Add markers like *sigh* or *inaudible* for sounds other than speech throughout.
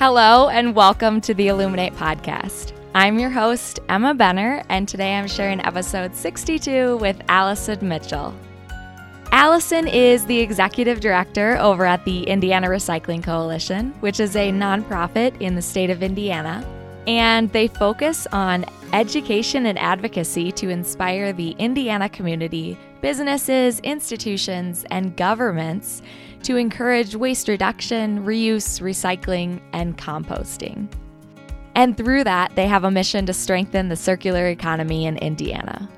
Hello, and welcome to the Illuminate Podcast. I'm your host, Emma Benner, and today I'm sharing episode 62 with Allyson Mitchell. Allyson is the executive director over at the Indiana Recycling Coalition, which is a nonprofit in the state of Indiana. And they focus on education and advocacy to inspire the Indiana community, businesses, institutions, and governments to encourage waste reduction, reuse, recycling, and composting. And through that, they have a mission to strengthen the circular economy in Indiana.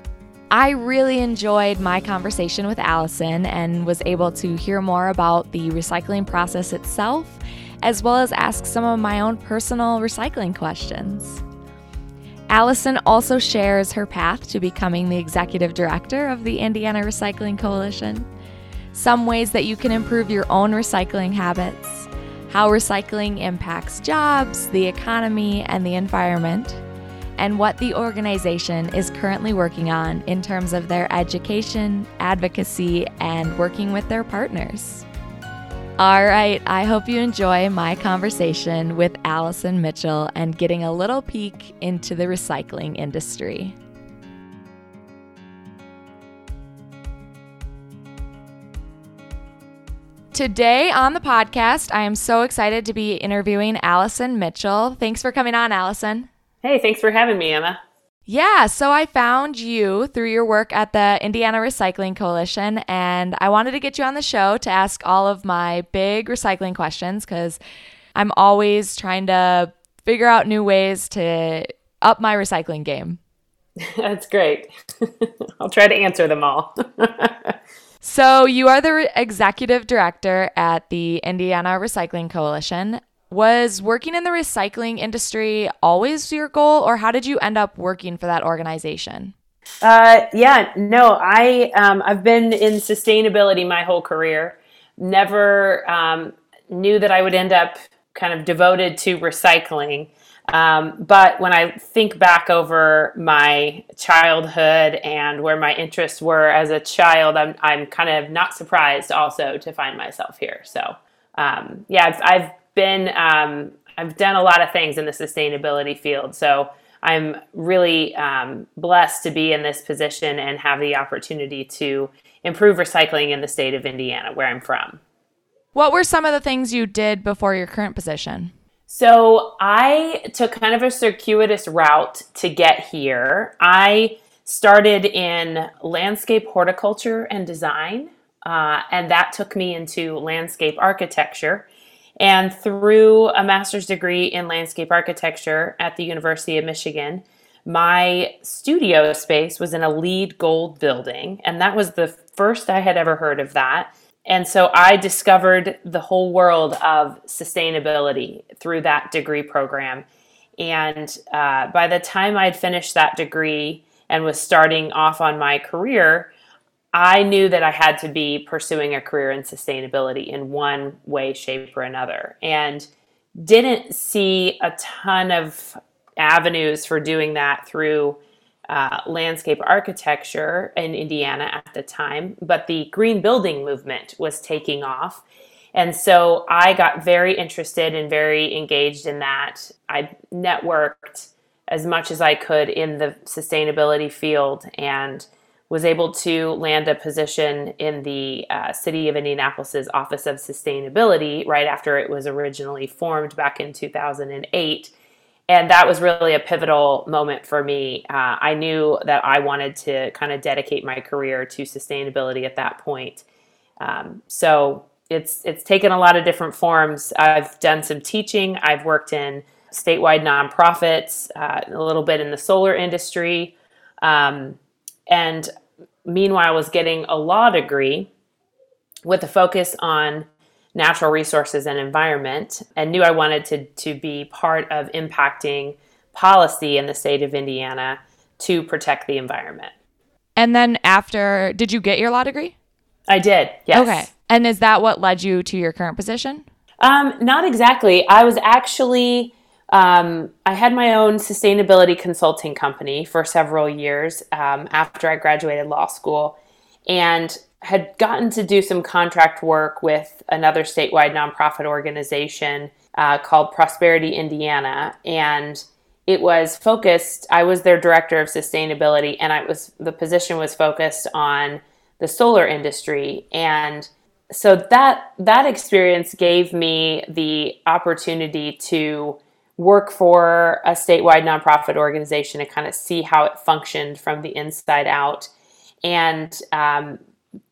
I really enjoyed my conversation with Allyson and was able to hear more about the recycling process itself, as well as ask some of my own personal recycling questions. Allyson also shares her path to becoming the executive director of the Indiana Recycling Coalition some ways that you can improve your own recycling habits, how recycling impacts jobs, the economy, and the environment, and what the organization is currently working on in terms of their education, advocacy, and working with their partners. All right, I hope you enjoy my conversation with Allyson Mitchell and getting a little peek into the recycling industry. Today on the podcast, I am so excited to be interviewing Allyson Mitchell. Thanks for coming on, Allyson. Hey, thanks for having me, Emma. Yeah, so I found you through your work at the Indiana Recycling Coalition, and I wanted to get you on the show to ask all of my big recycling questions because I'm always trying to figure out new ways to up my recycling game. *laughs* That's great. *laughs* I'll try to answer them all. *laughs* So, you are the executive director at the Indiana Recycling Coalition. Was working in the recycling industry always your goal, or how did you end up working for that organization? Uh, yeah, no, I um, I've been in sustainability my whole career. Never um, knew that I would end up kind of devoted to recycling. Um, but when I think back over my childhood and where my interests were as a child, I'm, I'm kind of not surprised also to find myself here. So, um, yeah, I've, I've been, um, I've done a lot of things in the sustainability field. So, I'm really um, blessed to be in this position and have the opportunity to improve recycling in the state of Indiana, where I'm from. What were some of the things you did before your current position? So I took kind of a circuitous route to get here. I started in landscape horticulture and design, uh, and that took me into landscape architecture. And through a master's degree in landscape architecture at the University of Michigan, my studio space was in a LEED gold building, and that was the first I had ever heard of that. And so I discovered the whole world of sustainability through that degree program. And uh, by the time I'd finished that degree and was starting off on my career, I knew that I had to be pursuing a career in sustainability in one way, shape, or another. And didn't see a ton of avenues for doing that through uh, landscape architecture in Indiana at the time, but the green building movement was taking off. And so I got very interested and very engaged in that. I networked as much as I could in the sustainability field and was able to land a position in the uh, city of Indianapolis's Office of Sustainability right after it was originally formed back in 2008 and that was really a pivotal moment for me. Uh, I knew that I wanted to kind of dedicate my career to sustainability at that point. Um, so it's it's taken a lot of different forms. I've done some teaching. I've worked in statewide nonprofits, uh, a little bit in the solar industry, um, and meanwhile was getting a law degree with a focus on natural resources and environment and knew I wanted to, to be part of impacting policy in the state of Indiana to protect the environment. And then after, did you get your law degree? I did, yes. Okay. And is that what led you to your current position? Um, not exactly. I was actually, um, I had my own sustainability consulting company for several years um, after I graduated law school and had gotten to do some contract work with another statewide nonprofit organization uh, called Prosperity Indiana. And it was focused, I was their director of sustainability, and I was the position was focused on the solar industry. And so that that experience gave me the opportunity to work for a statewide nonprofit organization and kind of see how it functioned from the inside out. And um,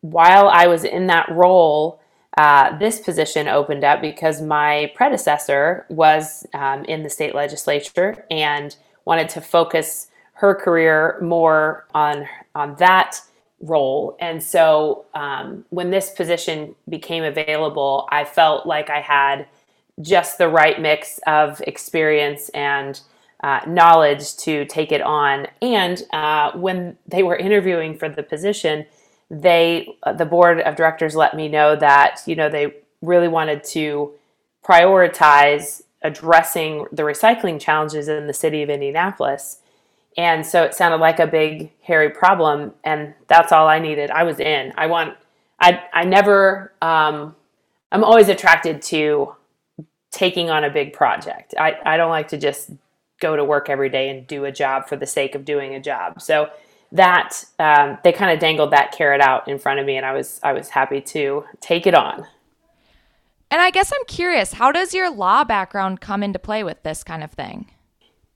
while I was in that role, uh, this position opened up because my predecessor was um, in the state legislature and wanted to focus her career more on on that role. And so um, when this position became available, I felt like I had just the right mix of experience and uh, knowledge to take it on. And uh, when they were interviewing for the position, they the board of directors let me know that you know they really wanted to prioritize addressing the recycling challenges in the city of Indianapolis. And so it sounded like a big hairy problem and that's all I needed. I was in. I want I I never um, I'm always attracted to taking on a big project. I, I don't like to just go to work every day and do a job for the sake of doing a job. So that um, they kind of dangled that carrot out in front of me, and I was I was happy to take it on. And I guess I'm curious, how does your law background come into play with this kind of thing?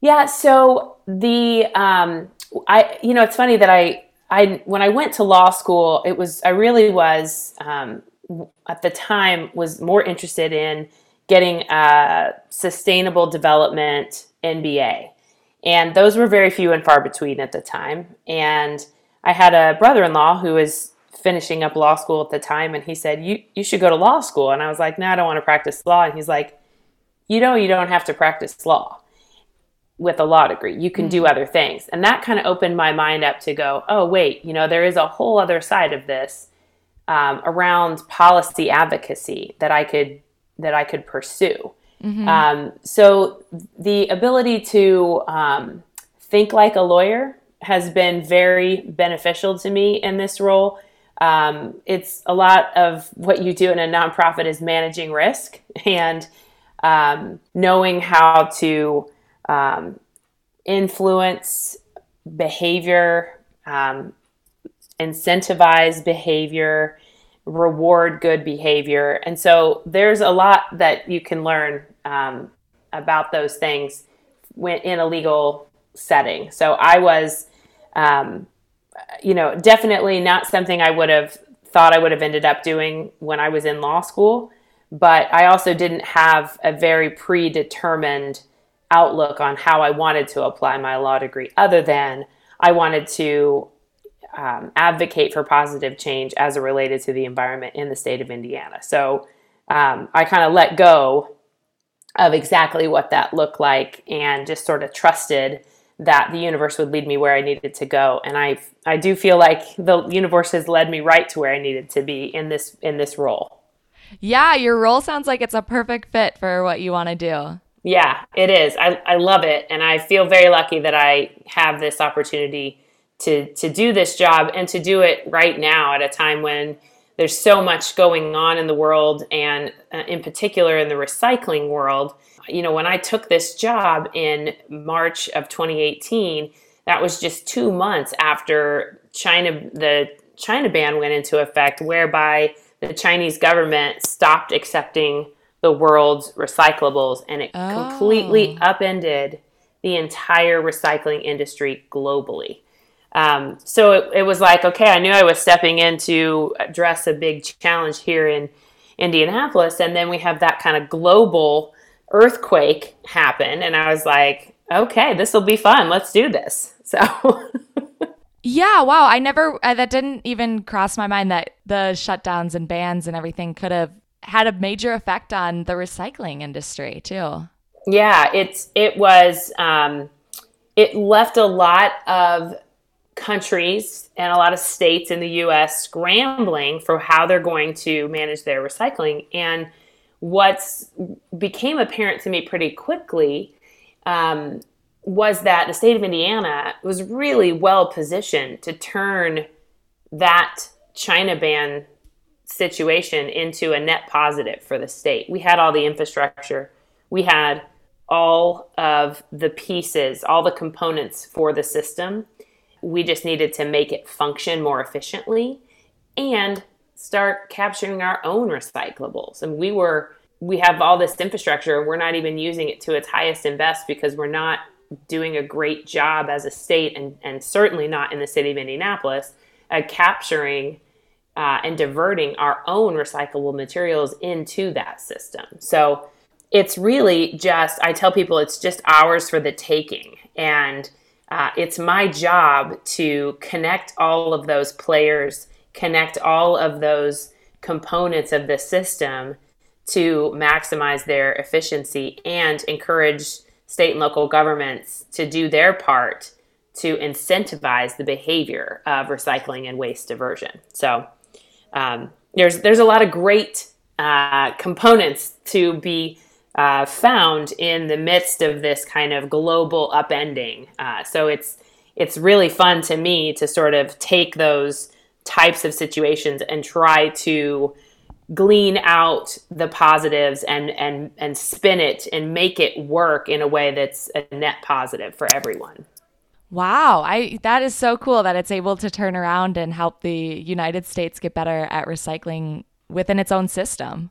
Yeah, so the um, I you know it's funny that I I when I went to law school, it was I really was um, at the time was more interested in getting a sustainable development MBA. And those were very few and far between at the time. And I had a brother in law who was finishing up law school at the time, and he said, you, you should go to law school. And I was like, No, I don't want to practice law. And he's like, You know, you don't have to practice law with a law degree. You can mm-hmm. do other things. And that kind of opened my mind up to go, Oh, wait, you know, there is a whole other side of this um, around policy advocacy that I could that I could pursue. Mm-hmm. Um, so the ability to um, think like a lawyer has been very beneficial to me in this role. Um, it's a lot of what you do in a nonprofit is managing risk and um, knowing how to um, influence behavior, um, incentivize behavior, reward good behavior. And so there's a lot that you can learn um, about those things when, in a legal setting. So I was, um, you know, definitely not something I would have thought I would have ended up doing when I was in law school. But I also didn't have a very predetermined outlook on how I wanted to apply my law degree, other than I wanted to um, advocate for positive change as it related to the environment in the state of Indiana. So um, I kind of let go of exactly what that looked like and just sort of trusted that the universe would lead me where I needed to go. And I I do feel like the universe has led me right to where I needed to be in this in this role. Yeah, your role sounds like it's a perfect fit for what you want to do. Yeah, it is. I, I love it. And I feel very lucky that I have this opportunity to to do this job and to do it right now at a time when there's so much going on in the world and uh, in particular in the recycling world you know when i took this job in march of 2018 that was just two months after china the china ban went into effect whereby the chinese government stopped accepting the world's recyclables and it oh. completely upended the entire recycling industry globally um, so it, it, was like, okay, I knew I was stepping in to address a big challenge here in Indianapolis. And then we have that kind of global earthquake happen. And I was like, okay, this will be fun. Let's do this. *laughs* So. Yeah, wow. I never, uh, that didn't even cross my mind that the shutdowns and bans and everything could have had a major effect on the recycling industry too. Yeah, it's, it was, um, it left a lot of countries and a lot of states in the US scrambling for how they're going to manage their recycling. And what's became apparent to me pretty quickly um, was that the state of Indiana was really well positioned to turn that China ban situation into a net positive for the state. We had all the infrastructure, we had all of the pieces, all the components for the system. We just needed to make it function more efficiently and start capturing our own recyclables. And we were we have all this infrastructure and we're not even using it to its highest and best because we're not doing a great job as a state and, and certainly not in the city of Indianapolis at capturing uh, and diverting our own recyclable materials into that system. So it's really just, I tell people it's just ours for the taking. And uh, it's my job to connect all of those players, connect all of those components of the system to maximize their efficiency and encourage state and local governments to do their part to incentivize the behavior of recycling and waste diversion. So um, there's there's a lot of great uh, components to be uh, found in the midst of this kind of global upending. Uh, so it's it's really fun to me to sort of take those types of situations and try to glean out the positives and and and spin it and make it work in a way that's a net positive for everyone. Wow, I that is so cool that it's able to turn around and help the United States get better at recycling within its own system.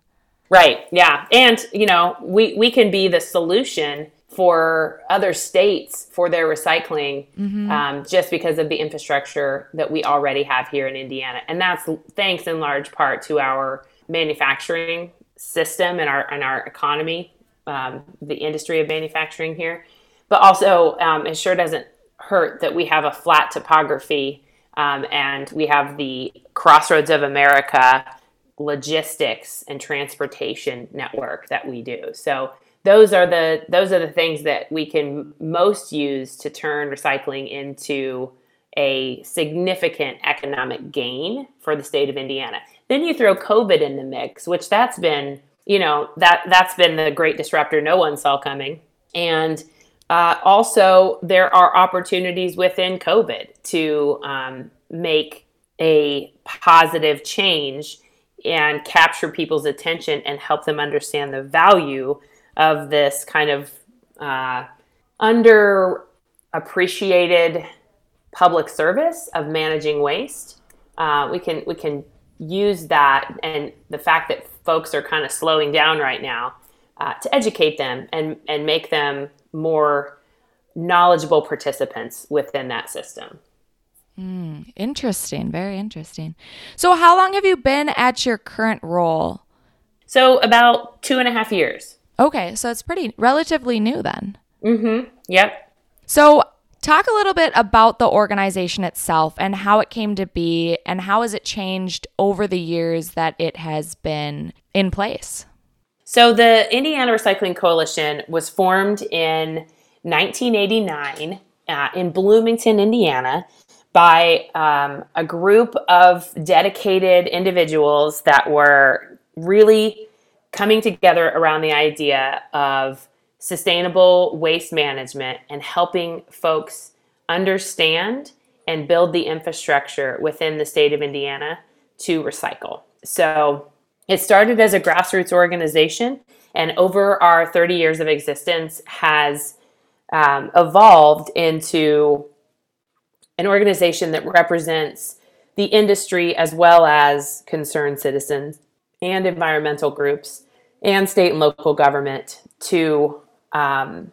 Right. Yeah. And, you know, we we can be the solution for other states for their recycling mm-hmm. um, just because of the infrastructure that we already have here in Indiana. And that's thanks in large part to our manufacturing system and our and our economy, um, the industry of manufacturing here. But also, um, it sure doesn't hurt that we have a flat topography um, and we have the crossroads of America logistics and transportation network that we do. So those are the those are the things that we can most use to turn recycling into a significant economic gain for the state of Indiana. Then you throw COVID in the mix, which that's been, you know, that that's been the great disruptor no one saw coming. And uh, also, there are opportunities within COVID to um, make a positive change and capture people's attention and help them understand the value of this kind of uh, underappreciated public service of managing waste. Uh, we can we can use that and the fact that folks are kind of slowing down right now uh, to educate them and and make them more knowledgeable participants within that system. Mm, interesting, very interesting. So, how long have you been at your current role? So, about two and a half years. Okay, so it's pretty relatively new then. Mm-hmm. Yep. So, talk a little bit about the organization itself and how it came to be, and how has it changed over the years that it has been in place. So, the Indiana Recycling Coalition was formed in 1989 uh, in Bloomington, Indiana by um, a group of dedicated individuals that were really coming together around the idea of sustainable waste management and helping folks understand and build the infrastructure within the state of Indiana to recycle. So it started as a grassroots organization, and over our 30 years of existence, has um, evolved into an organization that represents the industry as well as concerned citizens and environmental groups and state and local government to um,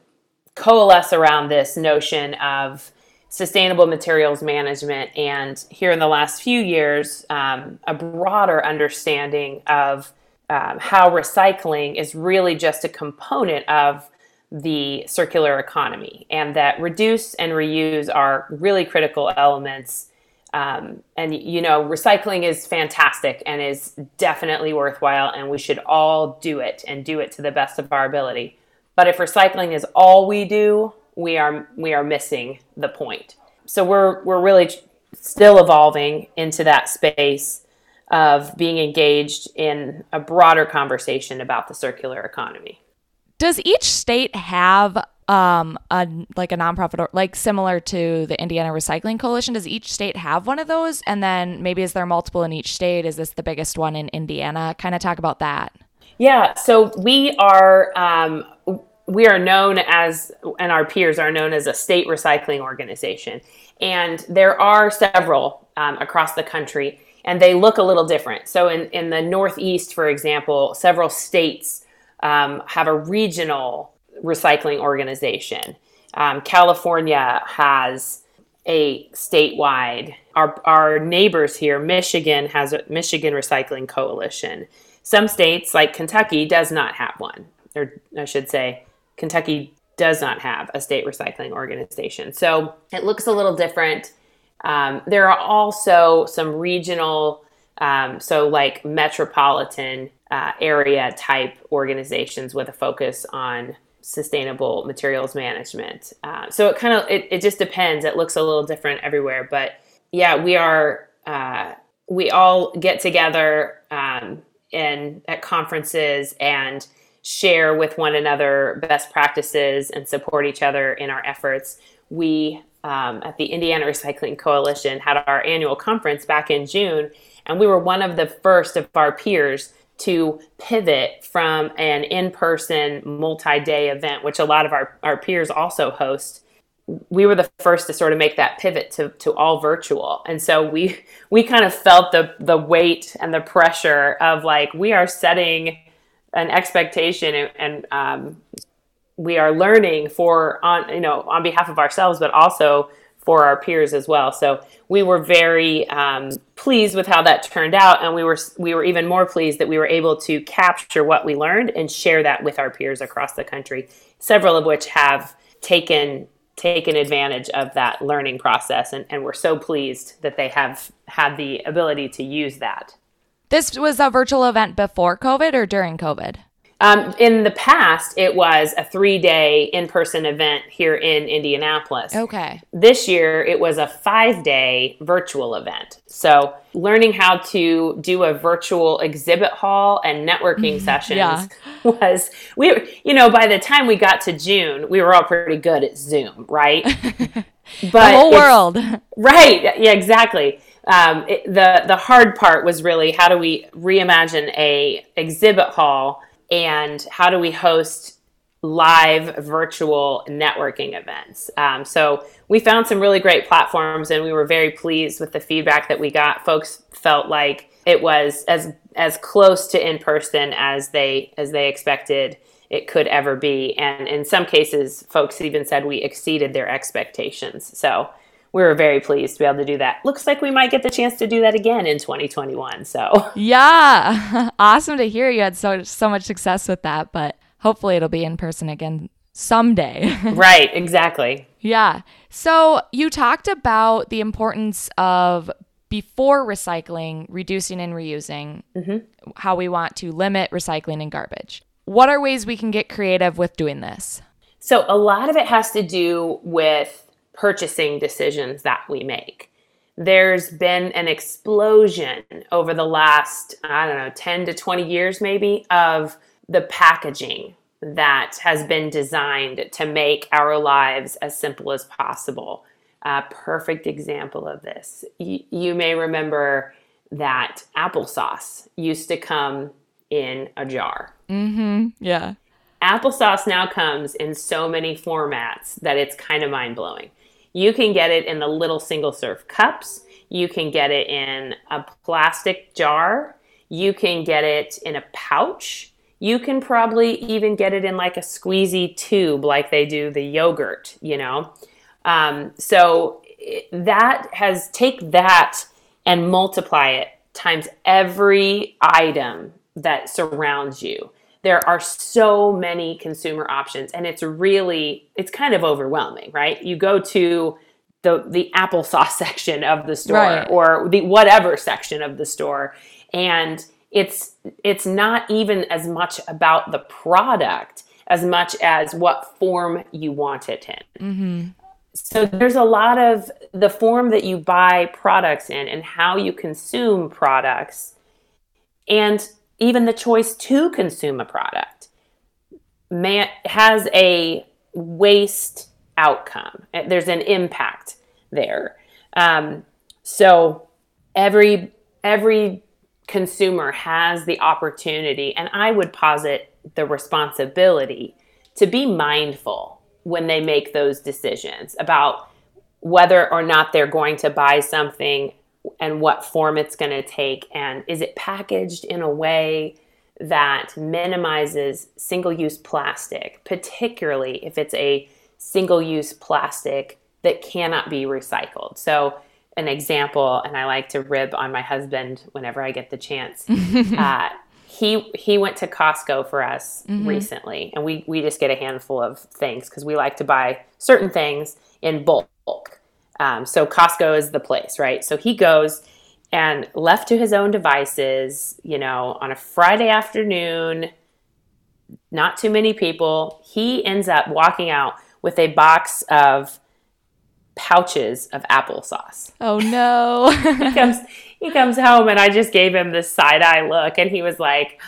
coalesce around this notion of sustainable materials management and here in the last few years um, a broader understanding of um, how recycling is really just a component of the circular economy and that reduce and reuse are really critical elements Um, and you know, recycling is fantastic and is definitely worthwhile, and we should all do it and do it to the best of our ability. But if recycling is all we do, we are we are missing the point. So we're we're really still evolving into that space of being engaged in a broader conversation about the circular economy. Does each state have um a like a nonprofit or like similar to the Indiana Recycling Coalition? Does each state have one of those? And then maybe is there multiple in each state? Is this the biggest one in Indiana? Kind of talk about that. Yeah, so we are um, we are known as, and our peers are known as a state recycling organization, and there are several um, across the country, and they look a little different. So in in the Northeast, for example, several states um, have a regional recycling organization. Um, California has a statewide. Our, our neighbors here, Michigan has a Michigan Recycling Coalition. Some states, like Kentucky, does not have one, or I should say, Kentucky does not have a state recycling organization. So it looks a little different. Um, there are also some regional, um, so like metropolitan uh, area type organizations with a focus on sustainable materials management. Uh, so it kind of it, it just depends. It looks a little different everywhere, but yeah, we are uh, we all get together um, and at conferences and share with one another best practices and support each other in our efforts. We um, at the Indiana Recycling Coalition had our annual conference back in June, and we were one of the first of our peers to pivot from an in-person multi-day event which a lot of our, our peers also host we were the first to sort of make that pivot to, to all virtual. And so we we kind of felt the the weight and the pressure of like we are setting an expectation and, and um, we are learning for on you know on behalf of ourselves but also for our peers as well. So we were very um, pleased with how that turned out, and we were we were even more pleased that we were able to capture what we learned and share that with our peers across the country. Several of which have taken taken advantage of that learning process, and, and we're so pleased that they have had the ability to use that. This was a virtual event before COVID or during COVID? Um, in the past, it was a three day in person event here in Indianapolis. Okay. This year, it was a five day virtual event. So, learning how to do a virtual exhibit hall and networking sessions yeah. *laughs* was, we, you know, by the time we got to June, we were all pretty good at Zoom, right? *laughs* but the whole world. Right. Yeah, exactly. Um, it, the the hard part was really how do we reimagine a exhibit hall and how do we host live virtual networking events. Um, so we found some really great platforms, and we were very pleased with the feedback that we got. Folks felt like it was as as close to in person as they as they expected it could ever be, and in some cases, folks even said we exceeded their expectations. So we were very pleased to be able to do that. Looks like we might get the chance to do that again in 2021. So *laughs* yeah, *laughs* awesome to hear you had so so much success with that. But hopefully it'll be in person again someday. *laughs* right, exactly. Yeah. So you talked about the importance of before recycling, reducing and reusing, mm-hmm. how we want to limit recycling and garbage. What are ways we can get creative with doing this? So, a lot of it has to do with purchasing decisions that we make. There's been an explosion over the last, I don't know, 10 to 20 years maybe, of the packaging that has been designed to make our lives as simple as possible. A perfect example of this. Y- you may remember that applesauce used to come in a jar. Mm-hmm. Yeah. Applesauce now comes in so many formats that it's kind of mind blowing. You can get it in the little single serve cups. You can get it in a plastic jar. You can get it in a pouch. You can probably even get it in like a squeezy tube, like they do the yogurt, you know? Um, so that has take that and multiply it times every item that surrounds you there are so many consumer options and it's really it's kind of overwhelming right you go to the the applesauce *laughs* section of the store Right. or the whatever section of the store and it's it's not even as much about the product as much as what form you want it in mm-hmm. so there's a lot of the form that you buy products in and how you consume products and even the choice to consume a product man has a waste outcome. There's an impact there. Um, so every every consumer has the opportunity and i would posit the responsibility to be mindful when they make those decisions about whether or not they're going to buy something and what form it's going to take and is it packaged in a way that minimizes single-use plastic particularly if it's a single-use plastic that cannot be recycled so an example and i like to rib on my husband whenever i get the chance *laughs* uh, he he went to Costco for us recently, and we we just get a handful of things because we like to buy certain things in bulk. Um, so Costco is the place, right? So he goes and left to his own devices, you know, on a Friday afternoon, not too many people. He ends up walking out with a box of pouches of applesauce Oh no. *laughs* he comes he comes home and I just gave him this side eye look and he was like,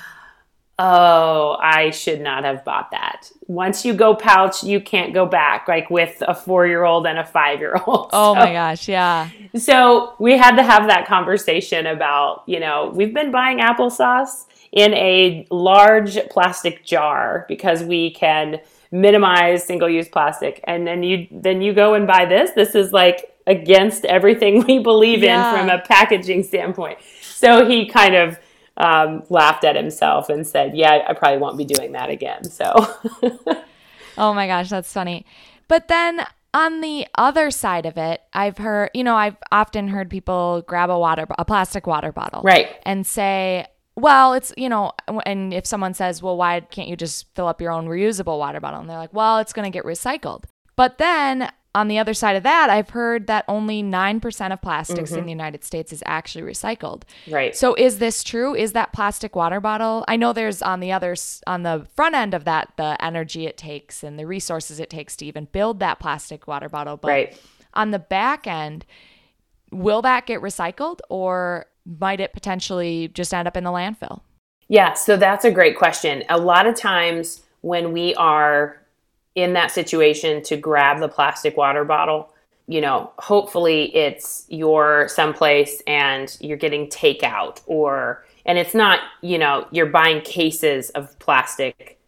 "Oh, I should not have bought that. Once you go pouch, you can't go back like with a 4-year-old and a 5-year-old." *laughs* oh So- my gosh, yeah. so we had to have that conversation about, you know, we've been buying applesauce in a large plastic jar because we can minimize single-use plastic. And then you then you go and buy this. This is like against everything *laughs* we believe Yeah. in from a packaging standpoint. So he kind of um, laughed at himself and said, "Yeah, I probably won't be doing that again." So *laughs* Oh my gosh, that's funny. But then on the other side of it, I've heard, you know, I've often heard people grab a water, a plastic water bottle, Right. and say, well, it's, you know, and if someone says, well, why can't you just fill up your own reusable water bottle? And they're like, well, it's going to get recycled. But then on the other side of that, I've heard that only 9% of plastics in mm-hmm. the United States is actually recycled. right. So is this true? Is that plastic water bottle? I know there's on the other on the front end of that the energy it takes and the resources it takes to even build that plastic water bottle, but Right. on the back end, will that get recycled or might it potentially just end up in the landfill? Yeah, so that's a great question. A lot of times when we are in that situation to grab the plastic water bottle, you know, hopefully it's you're someplace and you're getting takeout or and it's not, you know, you're buying cases of plastic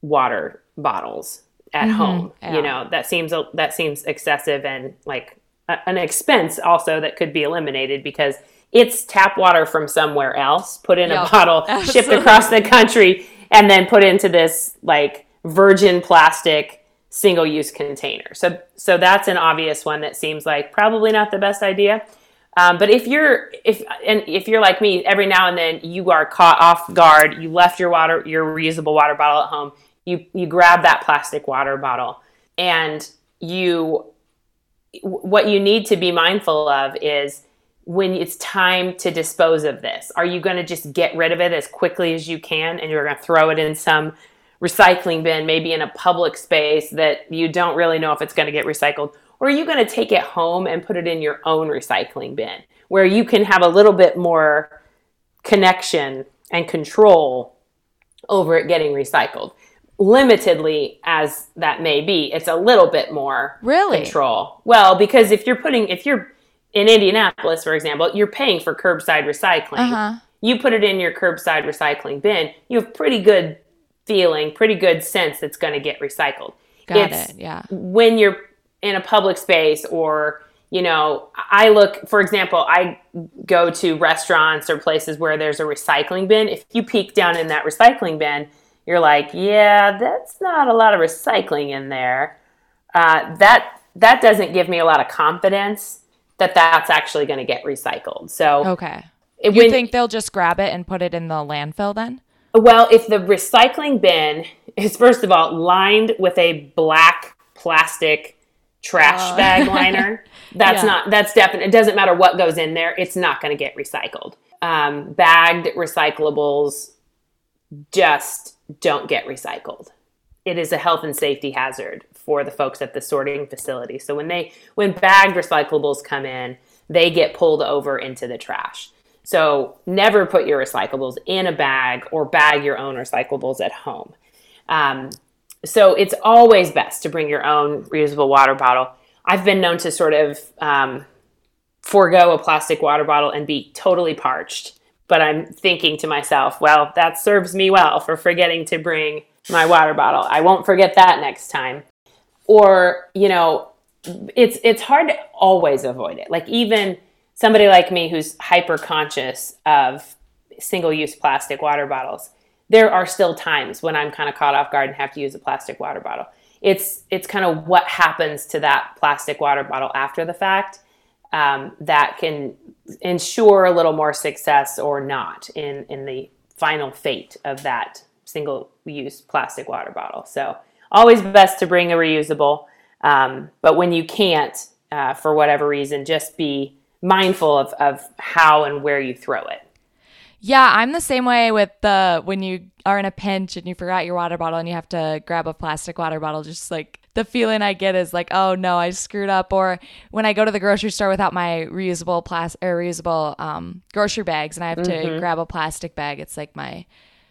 water bottles at mm-hmm. home. yeah. You know, that seems that seems excessive and like a- an expense also that could be eliminated because it's tap water from somewhere else put in Yep, a bottle shipped across the country and then put into this like virgin plastic single use container so so that's an obvious one that seems like probably not the best idea um, but if you're if and if you're like me every now and then you are caught off guard you left your water your reusable water bottle at home you you grab that plastic water bottle and you what you need to be mindful of is when it's time to dispose of this. Are you going to just get rid of it as quickly as you can and you're going to throw it in some recycling bin, maybe in a public space that you don't really know if it's going to get recycled? Or are you going to take it home and put it in your own recycling bin where you can have a little bit more connection and control over it getting recycled? Limitedly as that may be, it's a little bit more Really? control. Well, because if you're putting, if you're in Indianapolis, for example, you're paying for curbside recycling. Uh-huh. You put it in your curbside recycling bin, you have pretty good feeling, pretty good sense it's going to get recycled. Got It's it. Yeah. when you're in a public space or you know i look for example i go to restaurants or places where there's a recycling bin if you peek down in that recycling bin you're like yeah that's not a lot of recycling in there uh, that that doesn't give me a lot of confidence that that's actually going to get recycled so Okay. it- You when- think they'll just grab it and put it in the landfill then? Well, if the recycling bin is first of all lined with a black plastic trash Oh. bag *laughs* liner. That's Yeah. not, that's definite. It doesn't matter what goes in there, it's not going to get recycled. Um, bagged recyclables just don't get recycled. It is a health and safety hazard for the folks at the sorting facility. So when they when bagged recyclables come in, they get pulled over into the trash. So never put your recyclables in a bag or bag your own recyclables at home. Um, so it's always best to bring your own reusable water bottle. I've been known to sort of um, forego a plastic water bottle and be totally parched. But I'm thinking to myself, well, that serves me well for forgetting to bring my water bottle. I won't forget that next time. Or, you know, it's it's hard to always avoid it. Like even somebody like me who's hyper conscious of single-use plastic water bottles, there are still times when I'm kind of caught off guard and have to use a plastic water bottle. It's it's kind of what happens to that plastic water bottle after the fact um, that can ensure a little more success or not in in the final fate of that single-use plastic water bottle. So always best to bring a reusable, um, but when you can't, uh, for whatever reason, just be mindful of, of how and where you throw it. Yeah, I'm the same way with the when you are in a pinch and you forgot your water bottle and you have to grab a plastic water bottle. Just like the feeling I get is like, oh no, I screwed up. Or when I go to the grocery store without my reusable plastic or reusable um, grocery bags and I have to grab a plastic bag, it's like my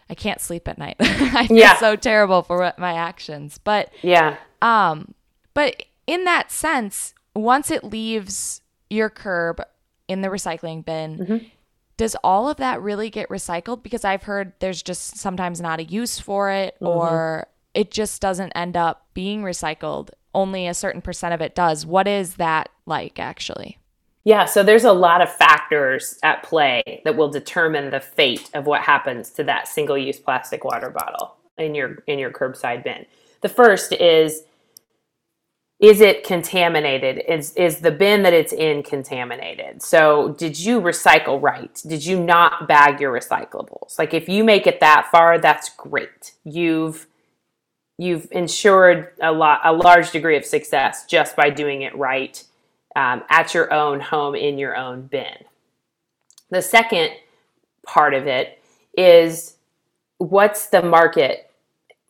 I can't sleep at night. *laughs* I feel Yeah. so terrible for what my actions. But Yeah. um, but in that sense, once it leaves your curb in the recycling bin, mm-hmm. does all of that really get recycled? Because I've heard there's just sometimes not a use for it, mm-hmm. or it just doesn't end up being recycled. Only a certain percent of it does. What is that like, actually? Yeah, so there's a lot of factors at play that will determine the fate of what happens to that single-use plastic water bottle in your in your curbside bin. The first is is it contaminated? Is is the bin that it's in contaminated? So, did you recycle right? Did you not bag your recyclables? Like if you make it that far, that's great. You've you've ensured a lot a large degree of success just by doing it right um, at your own home in your own bin. The second part of it is what's the market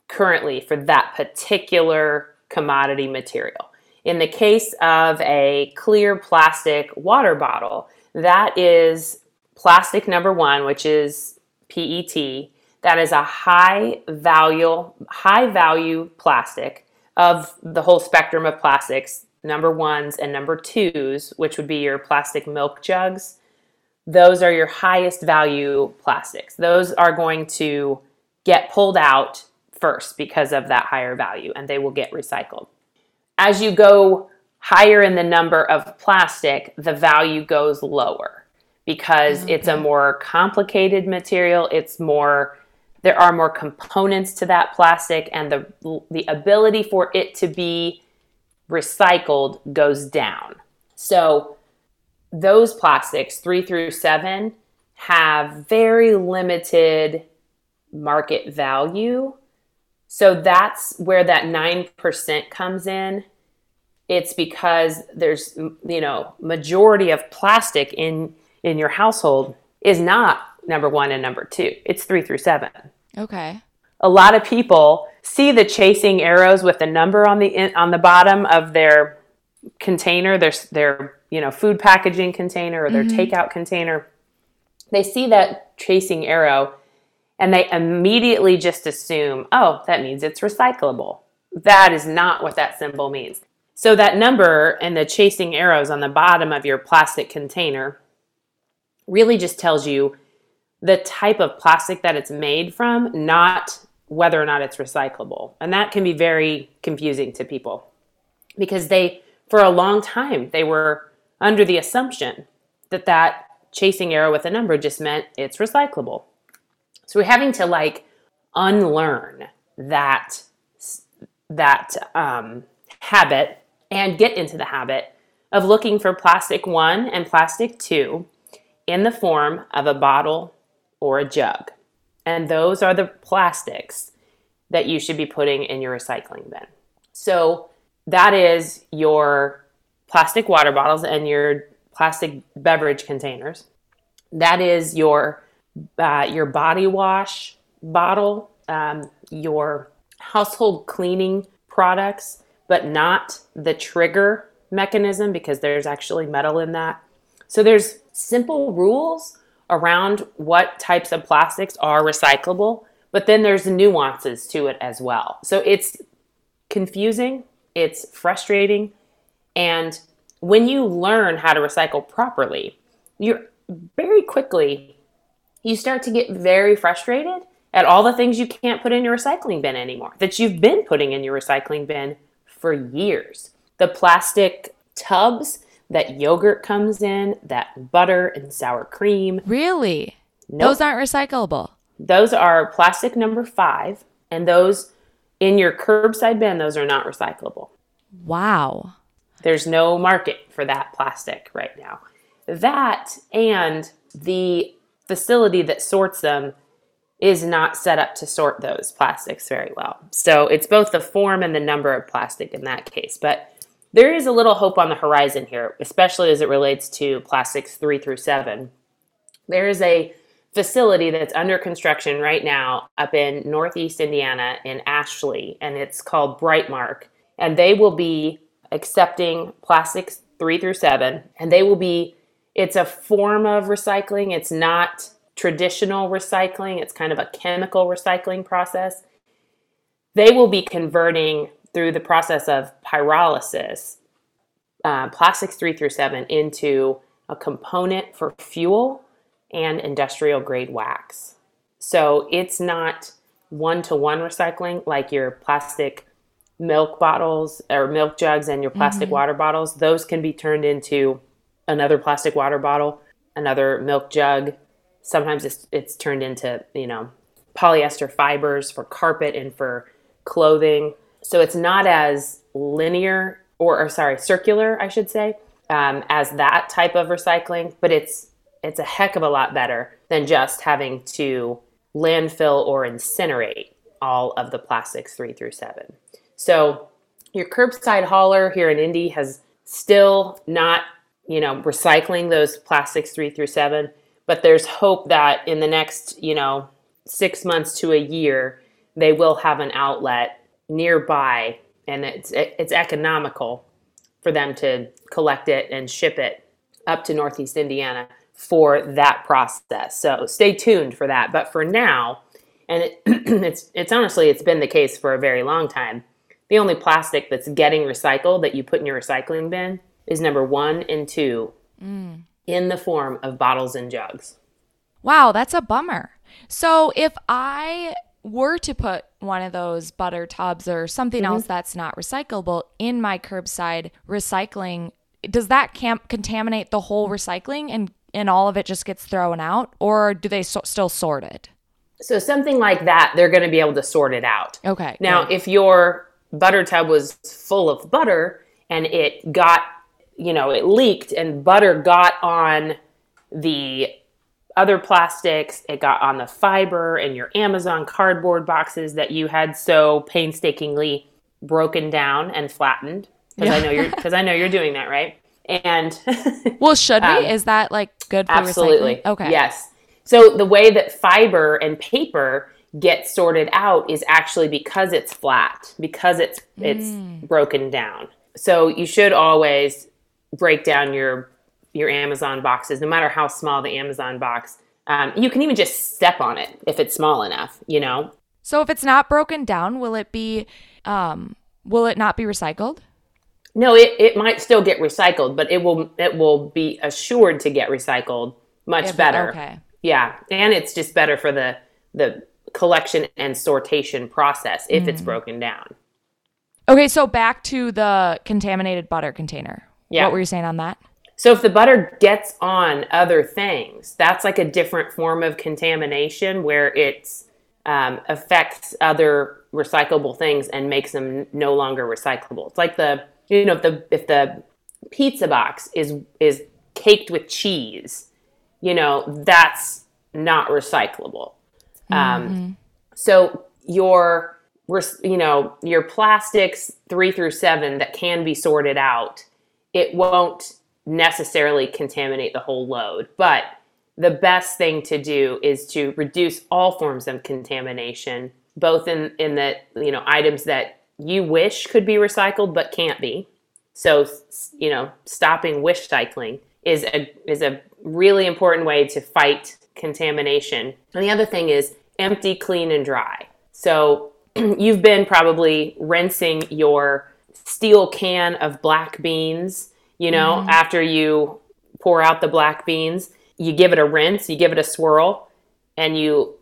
currently for that particular commodity material. In the case of a clear plastic water bottle, that is plastic number one, which is PET. That is a high value, high value plastic of the whole spectrum of plastics, number ones and number twos, which would be your plastic milk jugs. Those are your highest value plastics. Those are going to get pulled out first because of that higher value and they will get recycled. As you go higher in the number of plastic, the value goes lower because oh, it's a more complicated material. It's more, there are more components to that plastic, and the, the ability for it to be recycled goes down. So, those plastics, three through seven, have very limited market value. So that's where that 9% comes in. It's because there's, you know, majority of plastic in in your household is not number 1 and number 2. It's 3 through 7. Okay. A lot of people see the chasing arrows with the number on the in, on the bottom of their container, their their, you know, food packaging container or their mm-hmm. takeout container. They see that chasing arrow and they immediately just assume, oh, that means it's recyclable. That is not what that symbol means. So, that number and the chasing arrows on the bottom of your plastic container really just tells you the type of plastic that it's made from, not whether or not it's recyclable. And that can be very confusing to people because they, for a long time, they were under the assumption that that chasing arrow with a number just meant it's recyclable. So we're having to like unlearn that that um, habit and get into the habit of looking for plastic one and plastic two in the form of a bottle or a jug. And those are the plastics that you should be putting in your recycling bin. So that is your plastic water bottles and your plastic beverage containers. That is your uh, your body wash bottle, um, your household cleaning products, but not the trigger mechanism because there's actually metal in that. So there's simple rules around what types of plastics are recyclable, but then there's nuances to it as well. So it's confusing, it's frustrating, and when you learn how to recycle properly, you're very quickly you start to get very frustrated at all the things you can't put in your recycling bin anymore that you've been putting in your recycling bin for years. The plastic tubs that yogurt comes in, that butter and sour cream. Really? Nope. Those aren't recyclable. Those are plastic number five, and those in your curbside bin, those are not recyclable. Wow. There's no market for that plastic right now. That and the facility that sorts them is not set up to sort those plastics very well. So it's both the form and the number of plastic in that case. But there is a little hope on the horizon here, especially as it relates to plastics three through seven. There is a facility that's under construction right now up in Northeast Indiana in Ashley, and it's called Brightmark. And they will be accepting plastics three through seven, and they will be, it's a form of recycling. It's not traditional recycling, it's kind of a chemical recycling process. They will be converting through the process of pyrolysis uh, plastics three through seven into a component for fuel and industrial grade wax. So it's not one to one recycling like your plastic milk bottles or milk jugs and your plastic mm-hmm. water bottles. Those can be turned into another plastic water bottle, another milk jug. Sometimes it's, it's turned into, you know, polyester fibers for carpet and for clothing. So it's not as linear or, or sorry, circular, I should say, um, as that type of recycling, but it's it's a heck of a lot better than just having to landfill or incinerate all of the plastics three through seven. So your curbside hauler here in Indy has still not, you know, recycling those plastics three through seven, but there's hope that in the next, you know, six months to a year, they will have an outlet nearby and it's it's economical for them to collect it and ship it up to Northeast Indiana for that process. So stay tuned for that. But for now, and it, *clears throat* it's it's honestly it's been the case for a very long time. The only plastic that's getting recycled that you put in your recycling bin is number one and two mm. in the form of bottles and jugs. Wow, that's a bummer. So if I were to put one of those butter tubs or something mm-hmm. else that's not recyclable in my curbside recycling, does that camp contaminate the whole recycling and and all of it just gets thrown out, or do they so- still sort it? So something like that, they're going to be able to sort it out. Okay. Now, good. if your butter tub was full of butter and it got, you know, it leaked and butter got on the other plastics, it got on the fiber and your Amazon cardboard boxes that you had so painstakingly broken down and flattened. Because yeah. I know you're because I know you're doing that, right? And *laughs* well, should um, we? Is that like good for absolutely? Recycling? Okay. Yes. So the way that fiber and paper get sorted out is actually because it's flat, because it's mm. it's broken down. So you should always break down your your Amazon boxes, no matter how small the Amazon box. Um, you can even just step on it if it's small enough, you know. So if it's not broken down, will it be? Um, will it not be recycled? No, it, it might still get recycled, but it will it will be assured to get recycled much better. Okay. Yeah, and it's just better for the the collection and sortation process if mm. it's broken down. Okay, so back to the contaminated butter container. Yeah. What were you saying on that? So if the butter gets on other things, that's like a different form of contamination where it um, affects other recyclable things and makes them no longer recyclable. It's like the you know if the if the pizza box is is caked with cheese, you know that's not recyclable. Um, mm-hmm. Um, so your you know, your plastics three through seven that can be sorted out, it won't necessarily contaminate the whole load. But the best thing to do is to reduce all forms of contamination, both in, in the, you know, items that you wish could be recycled but can't be. So, you know, stopping wish cycling is a, is a really important way to fight contamination. And the other thing is empty, clean, and dry. So *clears throat* you've been probably rinsing your steel can of black beans, you know, mm-hmm. after you pour out the black beans, you give it a rinse, you give it a swirl, and you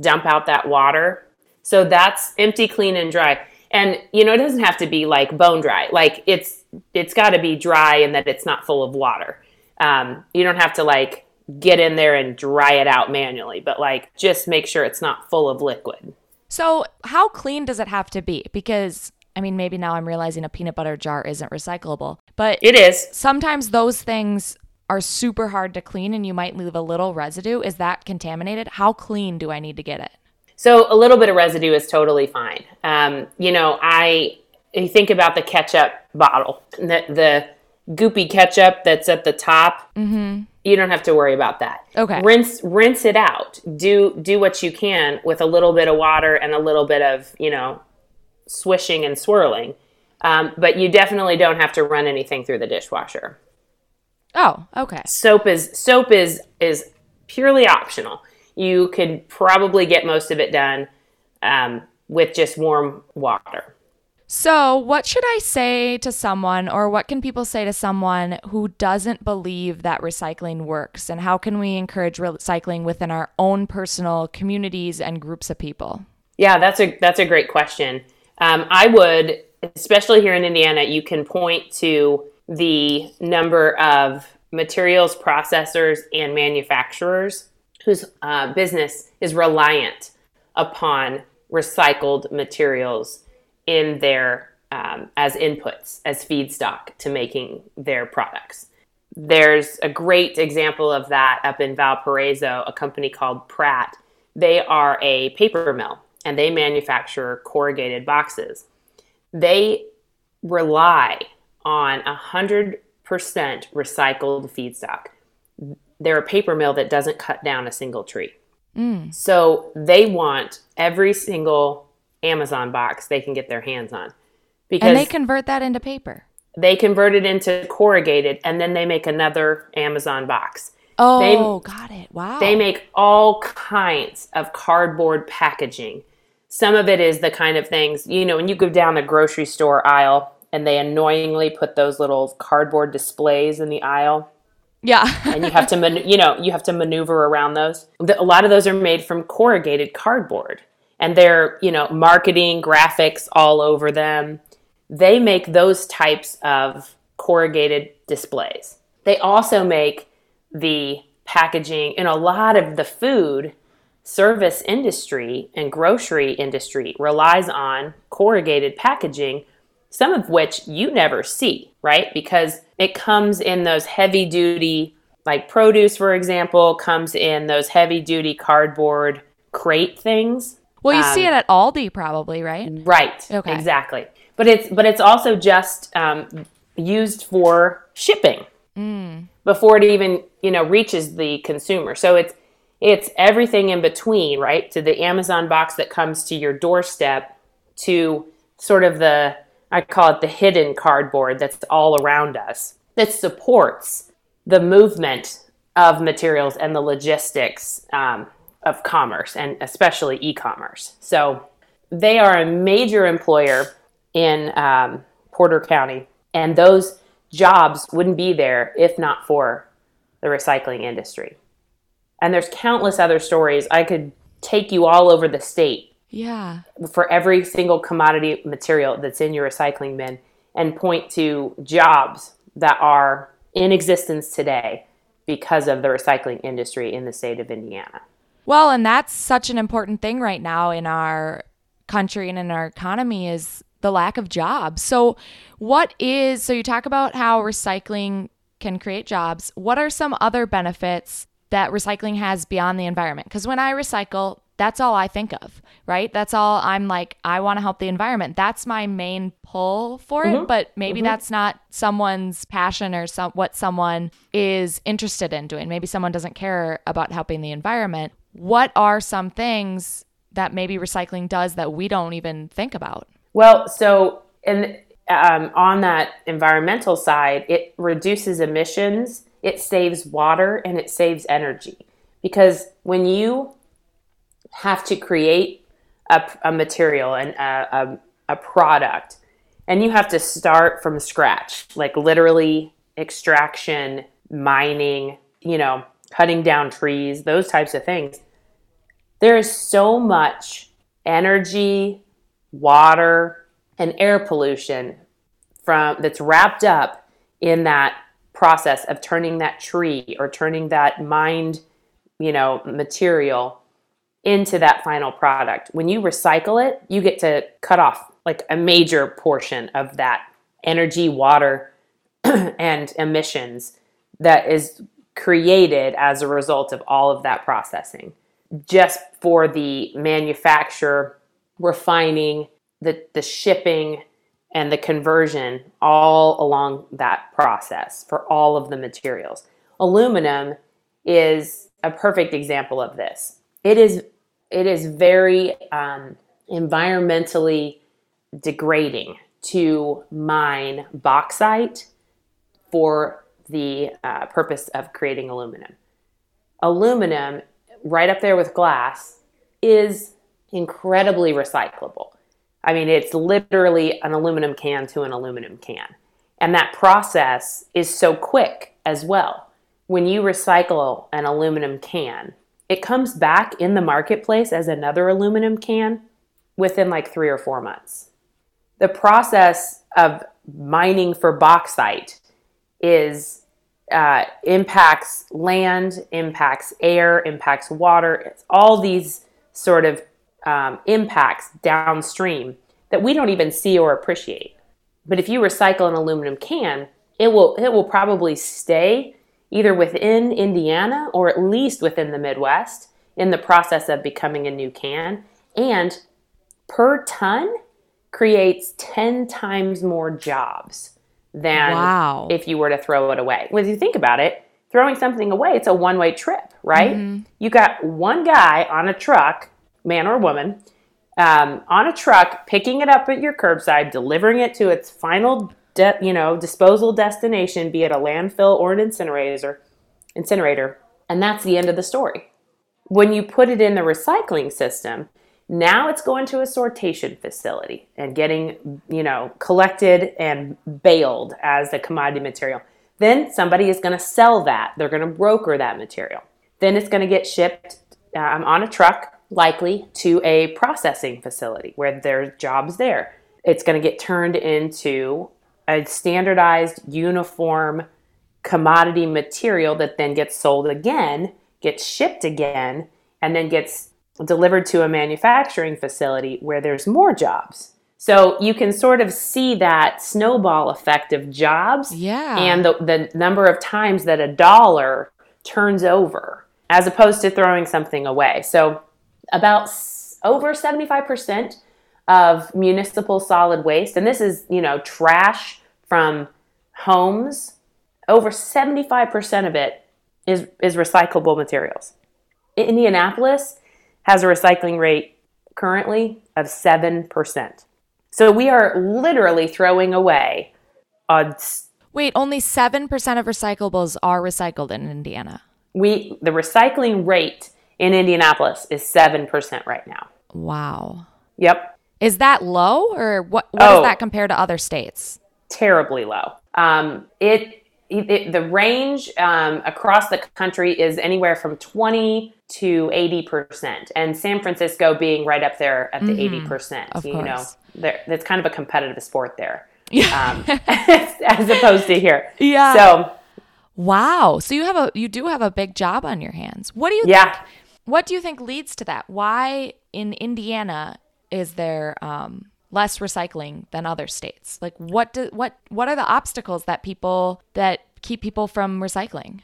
dump out that water. So that's empty, clean, and dry. And you know, it doesn't have to be like bone dry. Like it's it's got to be dry and that it's not full of water. Um, you don't have to like get in there and dry it out manually, but like just make sure it's not full of liquid. So, how clean does it have to be? Because I mean, maybe now I'm realizing a peanut butter jar isn't recyclable, but it is. Sometimes those things are super hard to clean and you might leave a little residue. Is that contaminated? How clean do I need to get it? So, a little bit of residue is totally fine. Um, you know, I you think about the ketchup bottle, the, the goopy ketchup that's at the top. Mm-hmm you don't have to worry about that. Okay. Rinse rinse it out. Do do what you can with a little bit of water and a little bit of you know swishing and swirling. Um, but you definitely don't have to run anything through the dishwasher. Oh, okay. Soap is soap is is purely optional. You could probably get most of it done um, with just warm water. So, what should I say to someone, or what can people say to someone who doesn't believe that recycling works? And how can we encourage recycling within our own personal communities and groups of people? Yeah, that's a that's a great question. Um, I would, especially here in Indiana, you can point to the number of materials processors and manufacturers whose uh, business is reliant upon recycled materials in their um, as inputs as feedstock to making their products. There's a great example of that up in Valparaiso, a company called Pratt. They are a paper mill and they manufacture corrugated boxes. They rely on 100% recycled feedstock. They're a paper mill that doesn't cut down a single tree. Mm. So they want every single Amazon box they can get their hands on. Because and they convert that into paper. They convert it into corrugated and then they make another Amazon box. Oh, they, got it. Wow. They make all kinds of cardboard packaging. Some of it is the kind of things, you know, when you go down the grocery store aisle and they annoyingly put those little cardboard displays in the aisle. Yeah. and you have to, man- you know, you have to maneuver around those. A lot of those are made from corrugated cardboard and they're, you know, marketing graphics all over them. They make those types of corrugated displays. They also make the packaging in a lot of the food service industry and grocery industry relies on corrugated packaging, some of which you never see, right? Because it comes in those heavy duty, like produce, for example, comes in those heavy duty cardboard crate things well, you um, see it at Aldi probably, right? Right. Okay. Exactly. But it's but it's also just um, used for shipping mm. before it even you know reaches the consumer. So it's it's everything in between, right? To the Amazon box that comes to your doorstep, to sort of the I call it the hidden cardboard that's all around us that supports the movement of materials and the logistics um, of commerce and especially e-commerce. So they are a major employer in um, Porter County, and those jobs wouldn't be there if not for the recycling industry. And there's countless other stories. I could take you all over the state. Yeah. For every single commodity material that's in your recycling bin and point to jobs that are in existence today because of the recycling industry in the state of Indiana. Well, and that's such an important thing right now in our country and in our economy is the lack of jobs. So, what is so you talk about how recycling can create jobs. What are some other benefits that recycling has beyond the environment? Because when I recycle, that's all I think of, right? That's all I'm like, I want to help the environment. That's my main pull for it. Mhm. But maybe Mhm. that's not someone's passion or some, what someone is interested in doing. Maybe someone doesn't care about helping the environment. What are some things that maybe recycling does that we don't even think about? Well, so and um, on that environmental side, it reduces emissions, it saves water, and it saves energy. Because when you have to create a, a material and a, a, a product, and you have to start from scratch, like literally extraction, mining, you know, cutting down trees, those types of things. There is so much energy, water, and air pollution from that's wrapped up in that process of turning that tree or turning that mined, you know, material into that final product. When you recycle it, you get to cut off like a major portion of that energy, water, *clears throat* and emissions that is created as a result of all of that processing just for the manufacture, refining, the, the shipping, and the conversion all along that process for all of the materials. Aluminum is a perfect example of this. It is it is very um, environmentally degrading to mine bauxite for the uh, purpose of creating aluminum. Aluminum, right up there with glass, is incredibly recyclable. I mean, it's literally an aluminum can to an aluminum can. And that process is so quick as well. When you recycle an aluminum can, it comes back in the marketplace as another aluminum can within like three or four months. The process of mining for bauxite is uh, impacts land, impacts air, impacts water. It's all these sort of um, impacts downstream that we don't even see or appreciate. But if you recycle an aluminum can, it will it will probably stay either within Indiana or at least within the Midwest in the process of becoming a new can. And per ton creates 10 times more jobs than Wow. if you were to throw it away. When you think about it, throwing something away, it's a one way trip, right? You got one guy on a truck, man or woman, um, on a truck, picking it up at your curbside, delivering it to its final, de- you know, disposal destination, be it a landfill or an incinerator, incinerator, and that's the end of the story. When you put it in the recycling system, now it's going to a sortation facility and getting, you know, collected and baled as a commodity material. Then somebody is going to sell that. They're going to broker that material. Then it's going to get shipped um, on a truck, likely to a processing facility where there's jobs there. It's going to get turned into a standardized, uniform commodity material that then gets sold again, gets shipped again, and then gets delivered to a manufacturing facility where there's more jobs. So you can sort of see that snowball effect of jobs Yeah. and the, the number of times that a dollar turns over as opposed to throwing something away. So about s- over 75% of municipal solid waste, and this is, you know, trash from homes, over 75% of it is, is recyclable materials. Indianapolis has a recycling rate currently of 7%. So we are literally throwing away a Wait, only 7% of recyclables are recycled in Indiana. we the recycling rate in Indianapolis is 7% right now. Wow. Yep, Is that low or what what Oh. does that compare to other states? terribly low. Um, it, it the range um, across the country is anywhere from 20 to 80%, and San Francisco being right up there at the 80%. Of you know, course. there, it's kind of a competitive sport there. Yeah. Um, *laughs* *laughs* as opposed to here. Yeah. So, Wow. So you have a you do have a big job on your hands. What do you yeah. What do you think leads to that? Why in Indiana is there um less recycling than other states? Like what do, what what are the obstacles that people that keep people from recycling?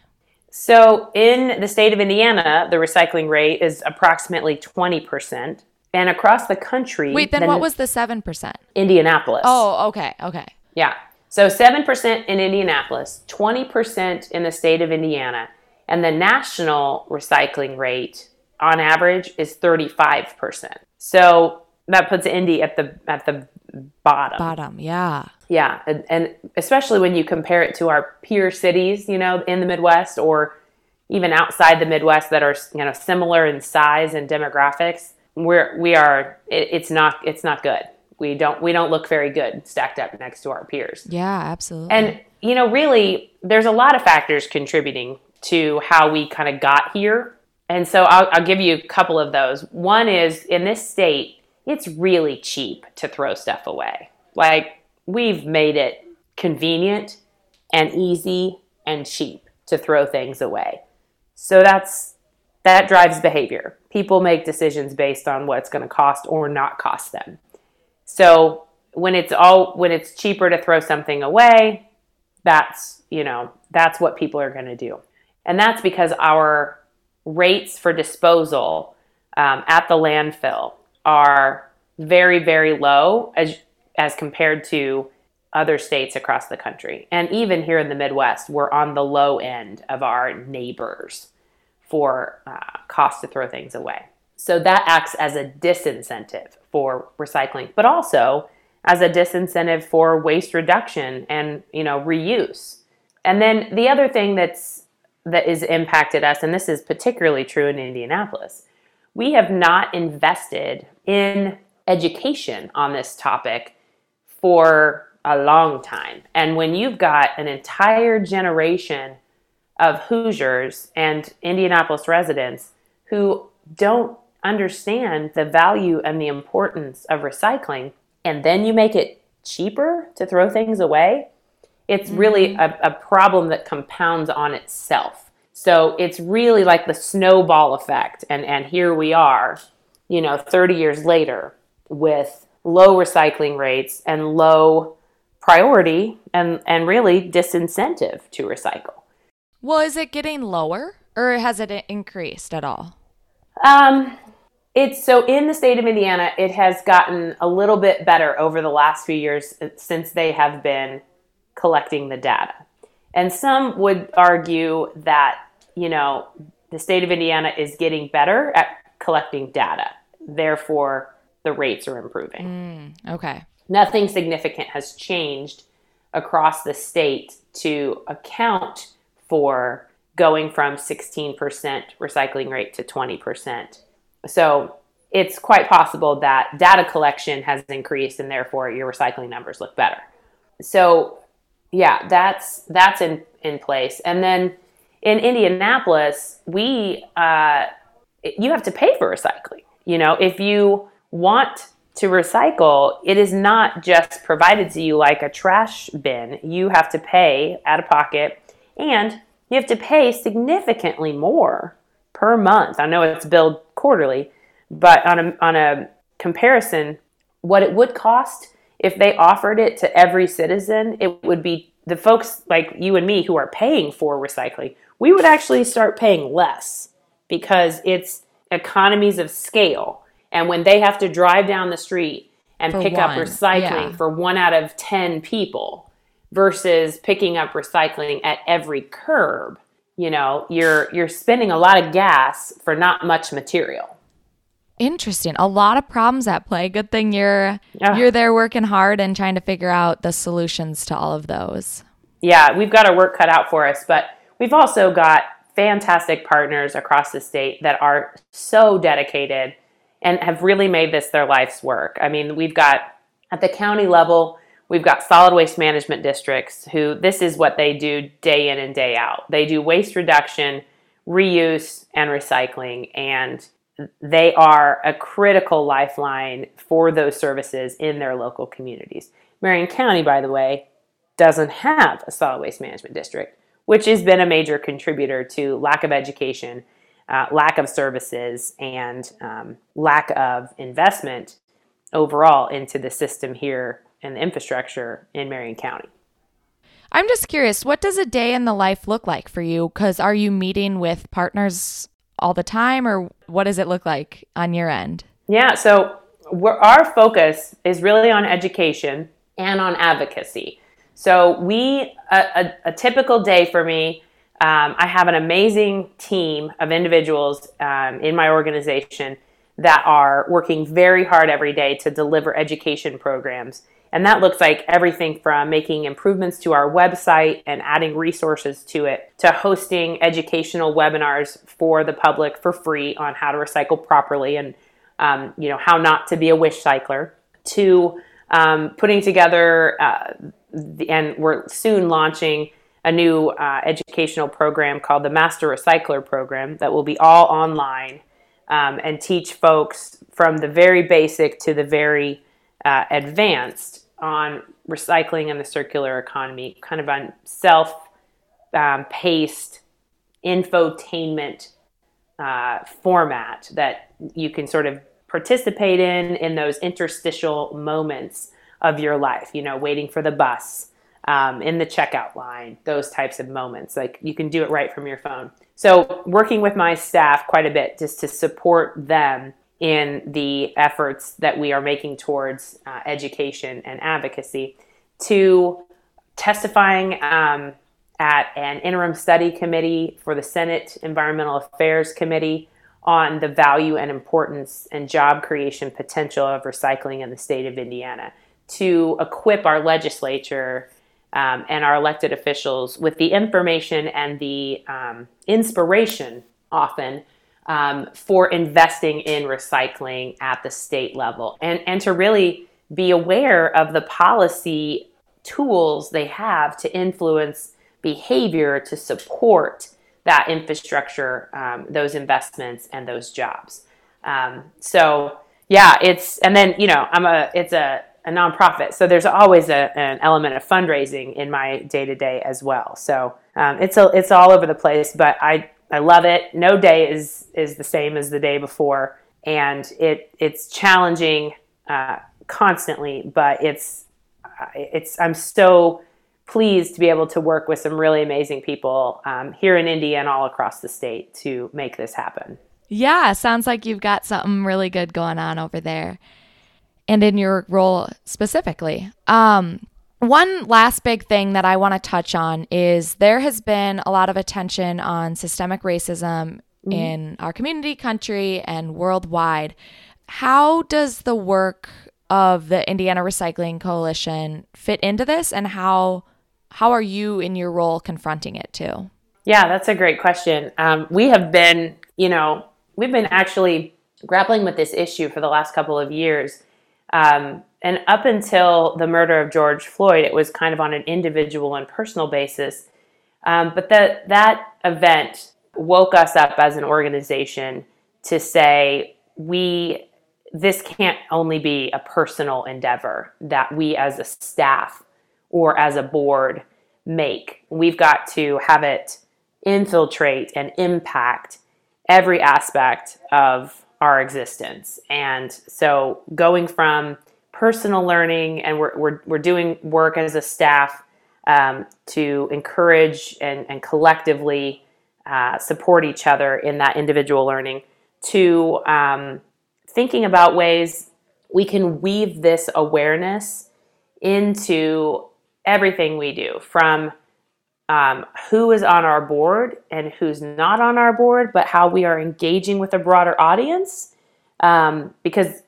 So in the state of Indiana, the recycling rate is approximately 20%. And across the country. Wait, then what was the 7%? Indianapolis. Oh, okay, okay. Yeah. So 7% in Indianapolis, 20% in the state of Indiana, and the national recycling rate on average is 35%. So that puts Indy at the at the bottom. Bottom, yeah. Yeah, and, and especially when you compare it to our peer cities, you know, in the Midwest or even outside the Midwest that are you know similar in size and demographics, we're we are it, it's not it's not good. We don't we don't look very good stacked up next to our peers. Yeah, absolutely. And you know, really, there's a lot of factors contributing to how we kind of got here. And so I'll, I'll give you a couple of those. One is in this state, it's really cheap to throw stuff away. Like we've made it convenient and easy and cheap to throw things away. So that's that drives behavior. People make decisions based on what's going to cost or not cost them. So when it's all when it's cheaper to throw something away, that's, you know, that's what people are going to do. And that's because our rates for disposal um, at the landfill are very, very low as, as compared to other states across the country. And even here in the Midwest, we're on the low end of our neighbors for uh, cost to throw things away. So that acts as a disincentive for recycling, but also as a disincentive for waste reduction and you know reuse. And then the other thing that's that is impacted us, and this is particularly true in Indianapolis, we have not invested in education on this topic for a long time. And when you've got an entire generation of Hoosiers and Indianapolis residents who don't understand the value and the importance of recycling, and then you make it cheaper to throw things away, it's mm-hmm. really a, a problem that compounds on itself. So it's really like the snowball effect. And, and here we are, you know, 30 years later with low recycling rates and low priority and, and really disincentive to recycle. Well, is it getting lower or has it increased at all? Um, it's so in the state of Indiana, it has gotten a little bit better over the last few years since they have been collecting the data. And some would argue that, you know, the state of Indiana is getting better at collecting data. Therefore, the rates are improving. Mm, okay. Nothing significant has changed across the state to account for going from 16% recycling rate to 20%. So it's quite possible that data collection has increased and therefore your recycling numbers look better. So yeah, that's that's in in place. And then in Indianapolis, we uh, you have to pay for recycling. You know, if you want to recycle, it is not just provided to you like a trash bin. You have to pay out of pocket and you have to pay significantly more per month. I know it's billed quarterly, but on a, on a comparison, what it would cost if they offered it to every citizen, it would be the folks like you and me who are paying for recycling, we would actually start paying less because it's economies of scale. And when they have to drive down the street and for pick one. up recycling yeah. for one out of 10 people versus picking up recycling at every curb, you know, you're you're spending a lot of gas for not much material. Interesting. A lot of problems at play. Good thing you're yeah. you're there working hard and trying to figure out the solutions to all of those. Yeah, we've got our work cut out for us, but we've also got fantastic partners across the state that are so dedicated and have really made this their life's work. I mean, we've got at the county level, we've got solid waste management districts who this is what they do day in and day out. They do waste reduction, reuse, and recycling. And they are a critical lifeline for those services in their local communities. Marion County, by the way, doesn't have a solid waste management district, which has been a major contributor to lack of education, uh, lack of services, and um, lack of investment overall into the system here and the infrastructure in Marion County. I'm just curious, what does a day in the life look like for you? Because are you meeting with partners all the time, or what does it look like on your end? Yeah, so our focus is really on education and on advocacy. So we a, a, a typical day for me. Um, I have an amazing team of individuals um, in my organization that are working very hard every day to deliver education programs. And that looks like everything from making improvements to our website and adding resources to it to hosting educational webinars for the public for free on how to recycle properly and um, you know how not to be a wish cycler to um, putting together uh, the, and we're soon launching a new uh, educational program called the Master Recycler Program that will be all online um, and teach folks from the very basic to the very uh, advanced on recycling and the circular economy, kind of on self um, paced infotainment uh, format that you can sort of participate in in those interstitial moments of your life, you know, waiting for the bus, um, in the checkout line, those types of moments. Like you can do it right from your phone. So, working with my staff quite a bit just to support them in the efforts that we are making towards uh, education and advocacy, to testifying um, at an interim study committee for the Senate Environmental Affairs Committee on the value and importance and job creation potential of recycling in the state of Indiana, to equip our legislature um, and our elected officials with the information and the um, inspiration often um, for investing in recycling at the state level and, and to really be aware of the policy tools they have to influence behavior to support that infrastructure, um, those investments, and those jobs. Um, so yeah, it's and then you know I'm a it's a a nonprofit. So there's always a, an element of fundraising in my day to day as well. So um, it's a, it's all over the place, but I I love it. No day is is the same as the day before, and it it's challenging uh, constantly, but it's uh, it's I'm so pleased to be able to work with some really amazing people um, here in Indy and all across the state to make this happen. Yeah, sounds like you've got something really good going on over there and in your role specifically. Um, one last big thing that I want to touch on is there has been a lot of attention on systemic racism mm-hmm. in our community, country, and worldwide. How does the work of the Indiana Recycling Coalition fit into this, and how how are you in your role confronting it too? Yeah, that's a great question. Um, we have been, you know, we've been actually grappling with this issue for the last couple of years um, and up until the murder of George Floyd, it was kind of on an individual and personal basis. Um, but that that event woke us up as an organization to say we this can't only be a personal endeavor that we as a staff or as a board make. We've got to have it infiltrate and impact every aspect of our existence. And so going from personal learning and we're, we're, we're doing work as a staff um, to encourage and, and collectively uh, support each other in that individual learning to um, thinking about ways we can weave this awareness into everything we do from um, who is on our board and who's not on our board, but how we are engaging with a broader audience. Um, because,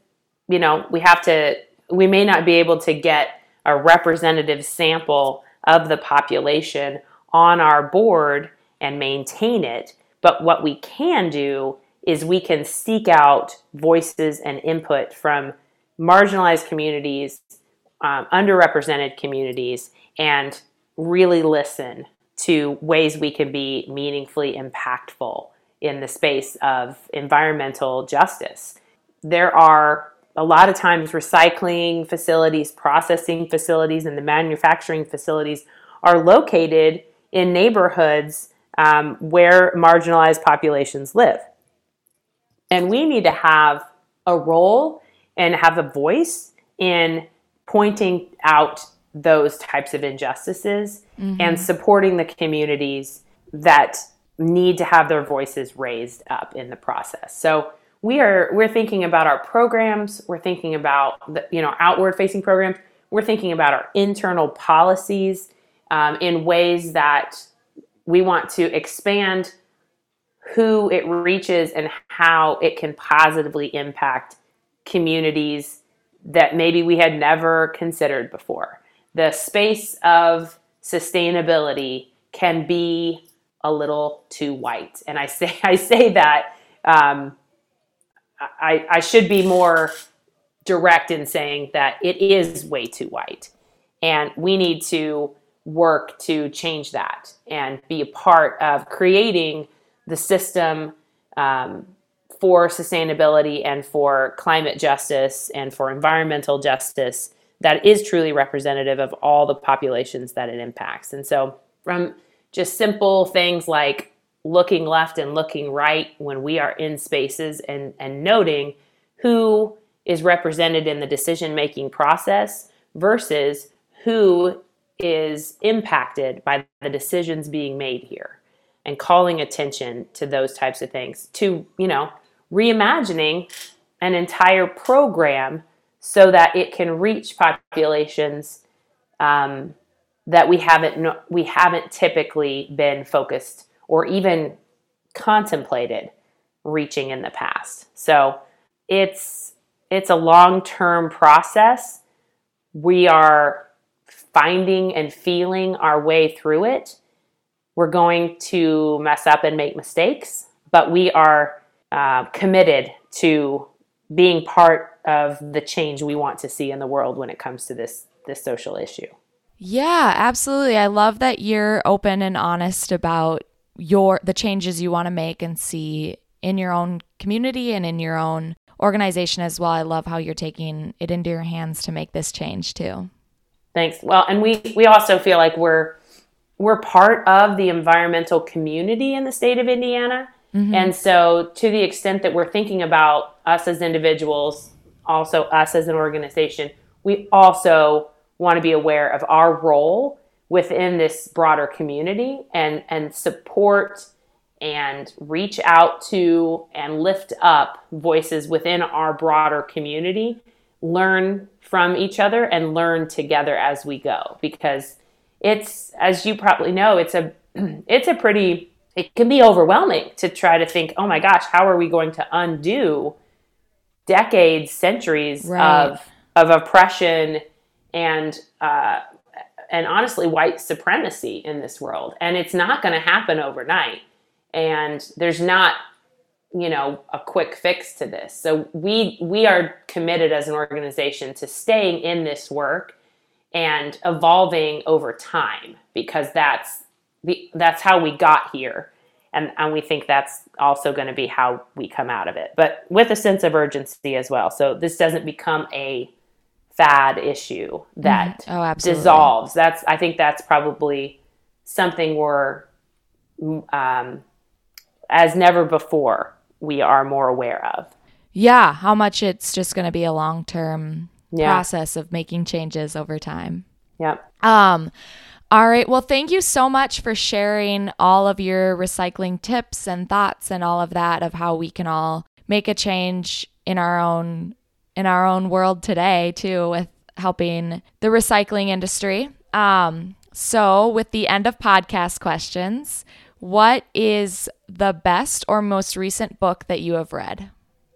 you know, we have to, we may not be able to get a representative sample of the population on our board and maintain it. But what we can do is we can seek out voices and input from marginalized communities, um, underrepresented communities, and really listen to ways we can be meaningfully impactful in the space of environmental justice. There are a lot of times recycling facilities, processing facilities, and the manufacturing facilities are located in neighborhoods um, where marginalized populations live. And we need to have a role and have a voice in pointing out those types of injustices mm-hmm. and supporting the communities that need to have their voices raised up in the process. So we are we're thinking about our programs, we're thinking about the, you know outward facing programs, we're thinking about our internal policies um, in ways that we want to expand who it reaches and how it can positively impact communities that maybe we had never considered before. The space of sustainability can be a little too white, and I say *laughs* I say that um, I, I should be more direct in saying that it is way too white, and we need to work to change that and be a part of creating the system um, for sustainability and for climate justice and for environmental justice that is truly representative of all the populations that it impacts. And so, from just simple things like looking left and looking right when we are in spaces and, and noting who is represented in the decision making process versus who is impacted by the decisions being made here and calling attention to those types of things to you know reimagining an entire program so that it can reach populations um, that we haven't we haven't typically been focused or even contemplated reaching in the past. So it's it's a long-term process. We are finding and feeling our way through it. We're going to mess up and make mistakes, but we are uh, committed to being part of the change we want to see in the world when it comes to this this social issue. Yeah, absolutely. I love that you're open and honest about your the changes you want to make and see in your own community and in your own organization as well. I love how you're taking it into your hands to make this change too. Thanks. Well, and we we also feel like we're we're part of the environmental community in the state of Indiana. Mm-hmm. And so to the extent that we're thinking about us as individuals, also us as an organization, we also want to be aware of our role within this broader community and and support and reach out to and lift up voices within our broader community learn from each other and learn together as we go because it's as you probably know it's a *clears throat* it's a pretty it can be overwhelming to try to think oh my gosh how are we going to undo decades centuries right. of of oppression and uh, and honestly white supremacy in this world. And it's not going to happen overnight. And there's not you know a quick fix to this. So we we are committed as an organization to staying in this work and evolving over time because that's the that's how we got here. And and we think that's also going to be how we come out of it but with a sense of urgency as well. So this doesn't become a fad issue that mm-hmm. oh, dissolves. That's I think that's probably something we're um, as never before we are more aware of. Yeah, how much it's just going to be a long term yeah. process of making changes over time. Yep. Um. All right. Well, thank you so much for sharing all of your recycling tips and thoughts and all of that of how we can all make a change in our own in our own world today too with helping the recycling industry. Um, so, with the end of podcast questions, what is the best or most recent book that you have read?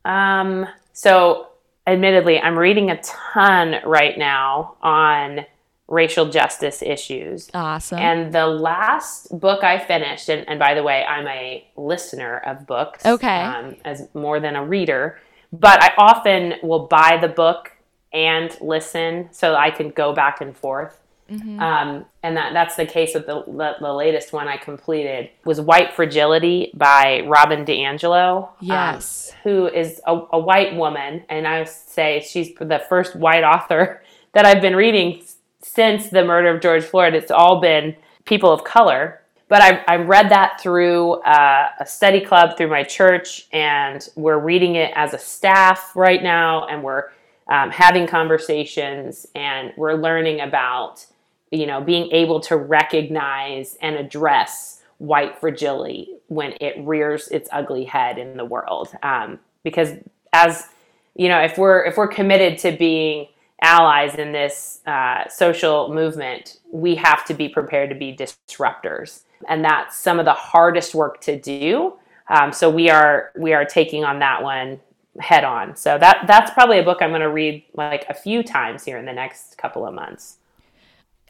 Um, so, admittedly, I'm reading a ton right now on racial justice issues. Awesome. And the last book I finished, and, and by the way, I'm a listener of books. Okay. Um, as more than a reader but I often will buy the book and listen so I can go back and forth. Mm-hmm. Um, and that, that's the case with the, the, the, latest one I completed was White Fragility by Robin DiAngelo. Um, yes. Um, who is a, a, white woman. And I say she's the first white author *laughs* that I've been reading since the murder of George Floyd. It's all been people of color but I, I read that through uh, a study club through my church, and we're reading it as a staff right now, and we're um, having conversations, and we're learning about, you know, being able to recognize and address white fragility when it rears its ugly head in the world. Um, because as you know, if we're if we're committed to being allies in this uh, social movement, we have to be prepared to be disruptors, and that's some of the hardest work to do. Um, so we are we are taking on that one head on. So that that's probably a book I'm going to read like a few times here in the next couple of months.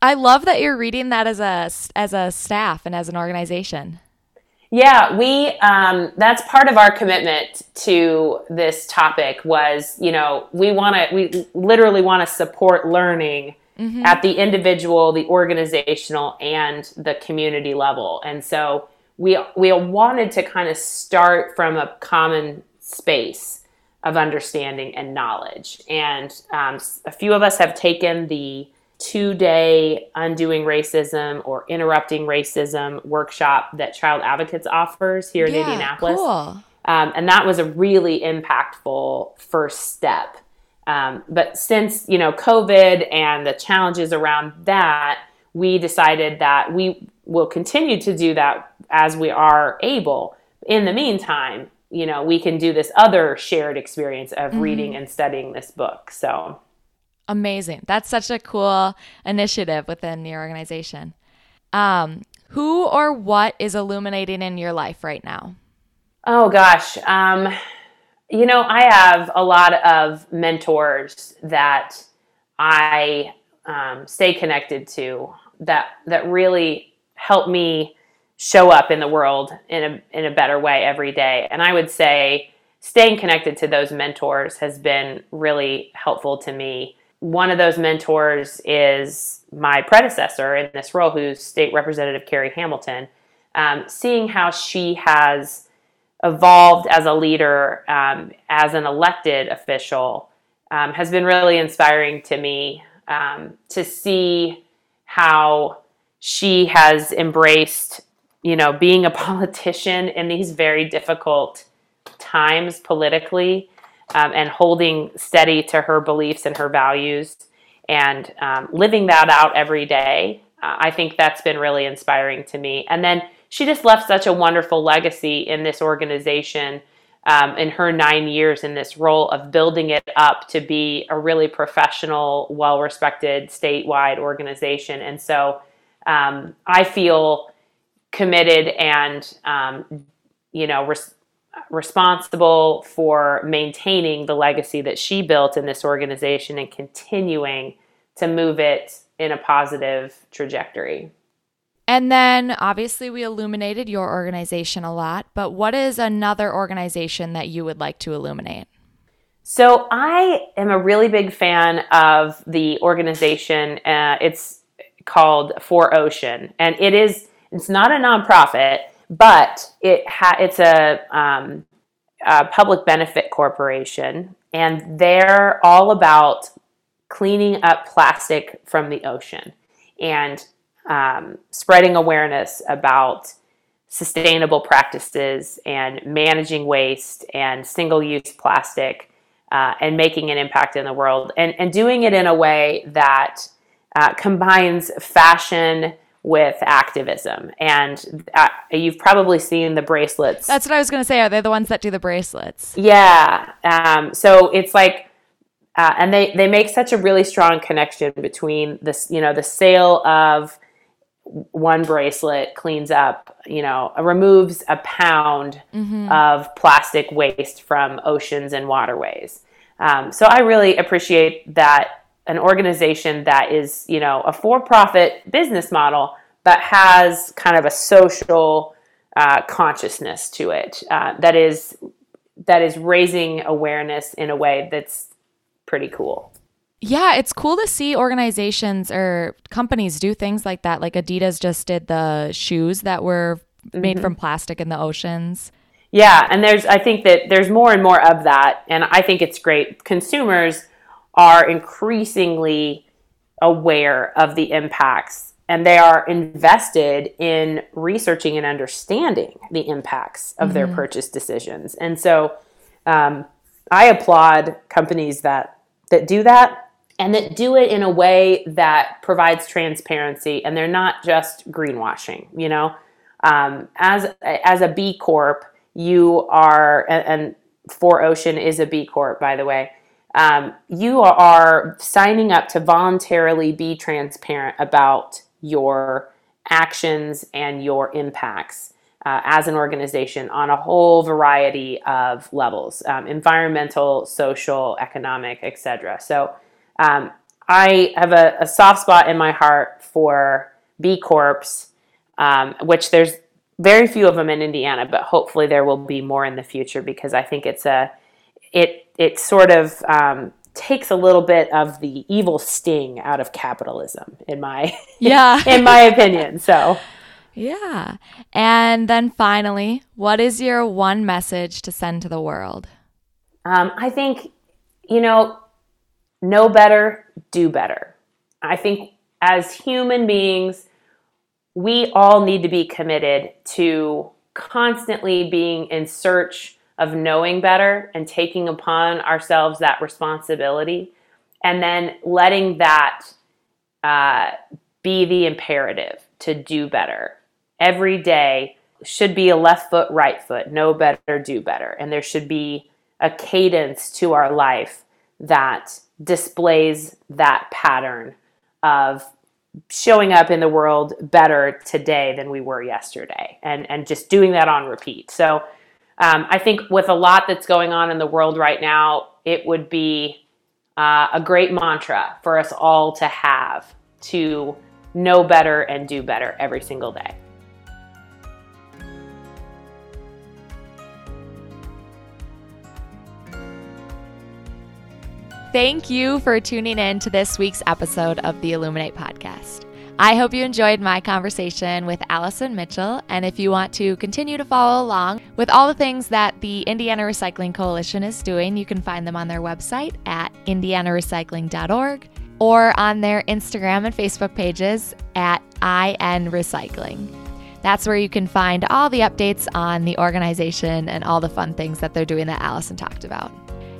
I love that you're reading that as a as a staff and as an organization. Yeah, we um, that's part of our commitment to this topic was, you know, we want to we literally want to support learning mm-hmm. at the individual, the organizational and the community level. And so we we wanted to kind of start from a common space of understanding and knowledge. And um, a few of us have taken the two day undoing racism or interrupting racism workshop that Child Advocates offers here in yeah, Indianapolis. Cool. Um, and that was a really impactful first step. Um, but since you know COVID and the challenges around that, we decided that we will continue to do that as we are able. In the meantime, you know, we can do this other shared experience of mm-hmm. reading and studying this book. So Amazing. That's such a cool initiative within your organization. Um, who or what is illuminating in your life right now? Oh gosh. Um, you know, I have a lot of mentors that I um, stay connected to that that really help me show up in the world in a in a better way every day. And I would say staying connected to those mentors has been really helpful to me one of those mentors is my predecessor in this role, who's State Representative Carey Hamilton. Um, seeing how she has evolved as a leader, um, as an elected official, um, has been really inspiring to me um, to see how she has embraced, you know, being a *laughs* politician in these very difficult times politically um, and holding steady to her beliefs and her values and um, living that out every day. Uh, I think that's been really inspiring to me. And then she just left such a wonderful legacy in this organization um, in her nine years in this role of building it up to be a really professional, well respected statewide organization. And so um, I feel committed and, um, you know, res- responsible for maintaining the legacy that she built in this organization and continuing to move it in a positive trajectory. And then obviously we illuminated your organization a lot, but what is another organization that you would like to illuminate? So I am a really big fan of the organization. Uh, it's called 4ocean, and it is it's not a nonprofit but it ha- it's a, um, a public benefit corporation, and they're all about cleaning up plastic from the ocean and um, spreading awareness about sustainable practices and managing waste and single use plastic uh, and making an impact in the world and, and doing it in a way that uh, combines fashion with activism. And uh, you've probably seen the bracelets. That's what I was going to say. Are they the ones that do the bracelets? Yeah. Um, so it's like, uh, and they, they make such a really strong connection between this, you know, the sale of one bracelet cleans up, you know, removes a pound mm-hmm. of plastic waste from oceans and waterways. Um, so I really appreciate that an organization that is, you know, a for-profit business model, but has kind of a social uh, consciousness to it uh, that is that is raising awareness in a way that's pretty cool. Yeah, it's cool to see organizations or companies do things like that. Like Adidas just did the shoes that were made mm-hmm. from plastic in the oceans. Yeah, and there's I think that there's more and more of that and I think it's great. Consumers are increasingly aware of the impacts and they are invested in researching and understanding the impacts of mm-hmm. their purchase decisions. And so um, I applaud companies that that do that and that do it in a way that provides transparency and they're not just greenwashing you know um, as as a b corp you are and, and 4ocean is a b corp by the way um, you are signing up to voluntarily be transparent about your actions and your impacts uh, as an organization on a whole variety of levels um, environmental social economic etc so um, i have a, a, soft spot in my heart for b corps um, which there's very few of them in indiana but hopefully there will be more in the future because i think it's a it it sort of um, takes a little bit of the evil sting out of capitalism in my *laughs* yeah. in my opinion so. Yeah. And then finally what is your one message to send to the world? Um, i think you know know better do better. I think as human beings we all need to be committed to constantly being in search of knowing better and taking upon ourselves that responsibility and then letting that uh, be the imperative to do better. Every day should be a left foot right foot know better do better. And there should be a cadence to our life that displays that pattern of showing up in the world better today than we were yesterday and and just doing that on repeat. So um, I think with a lot that's going on in the world right now, it would be uh, a great mantra for us all to have to know better and do better every single day. Thank you for tuning in to this week's episode of the Illuminate Podcast. I hope you enjoyed my conversation with Allyson Mitchell. And if you want to continue to follow along with all the things that the Indiana Recycling Coalition is doing, you can find them on their website at indianarecycling.org or on their Instagram and Facebook pages at IN Recycling. That's where you can find all the updates on the organization and all the fun things that they're doing that Allyson talked about.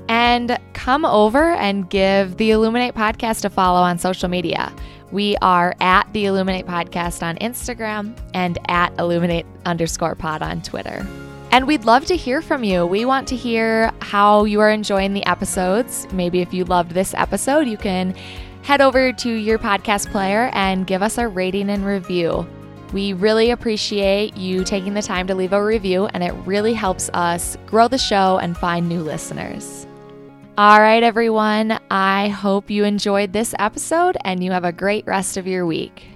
And come over and give the Illuminate podcast a follow on social media. We are at the Illuminate Podcast on Instagram and at Illuminate underscore pod on Twitter. And we'd love to hear from you. We want to hear how you are enjoying the episodes. Maybe if you loved this episode, you can head over to your podcast player and give us a rating and review. We really appreciate you taking the time to leave a review, and it really helps us grow the show and find new listeners. All right, everyone. I hope you enjoyed this episode and you have a great rest of your week.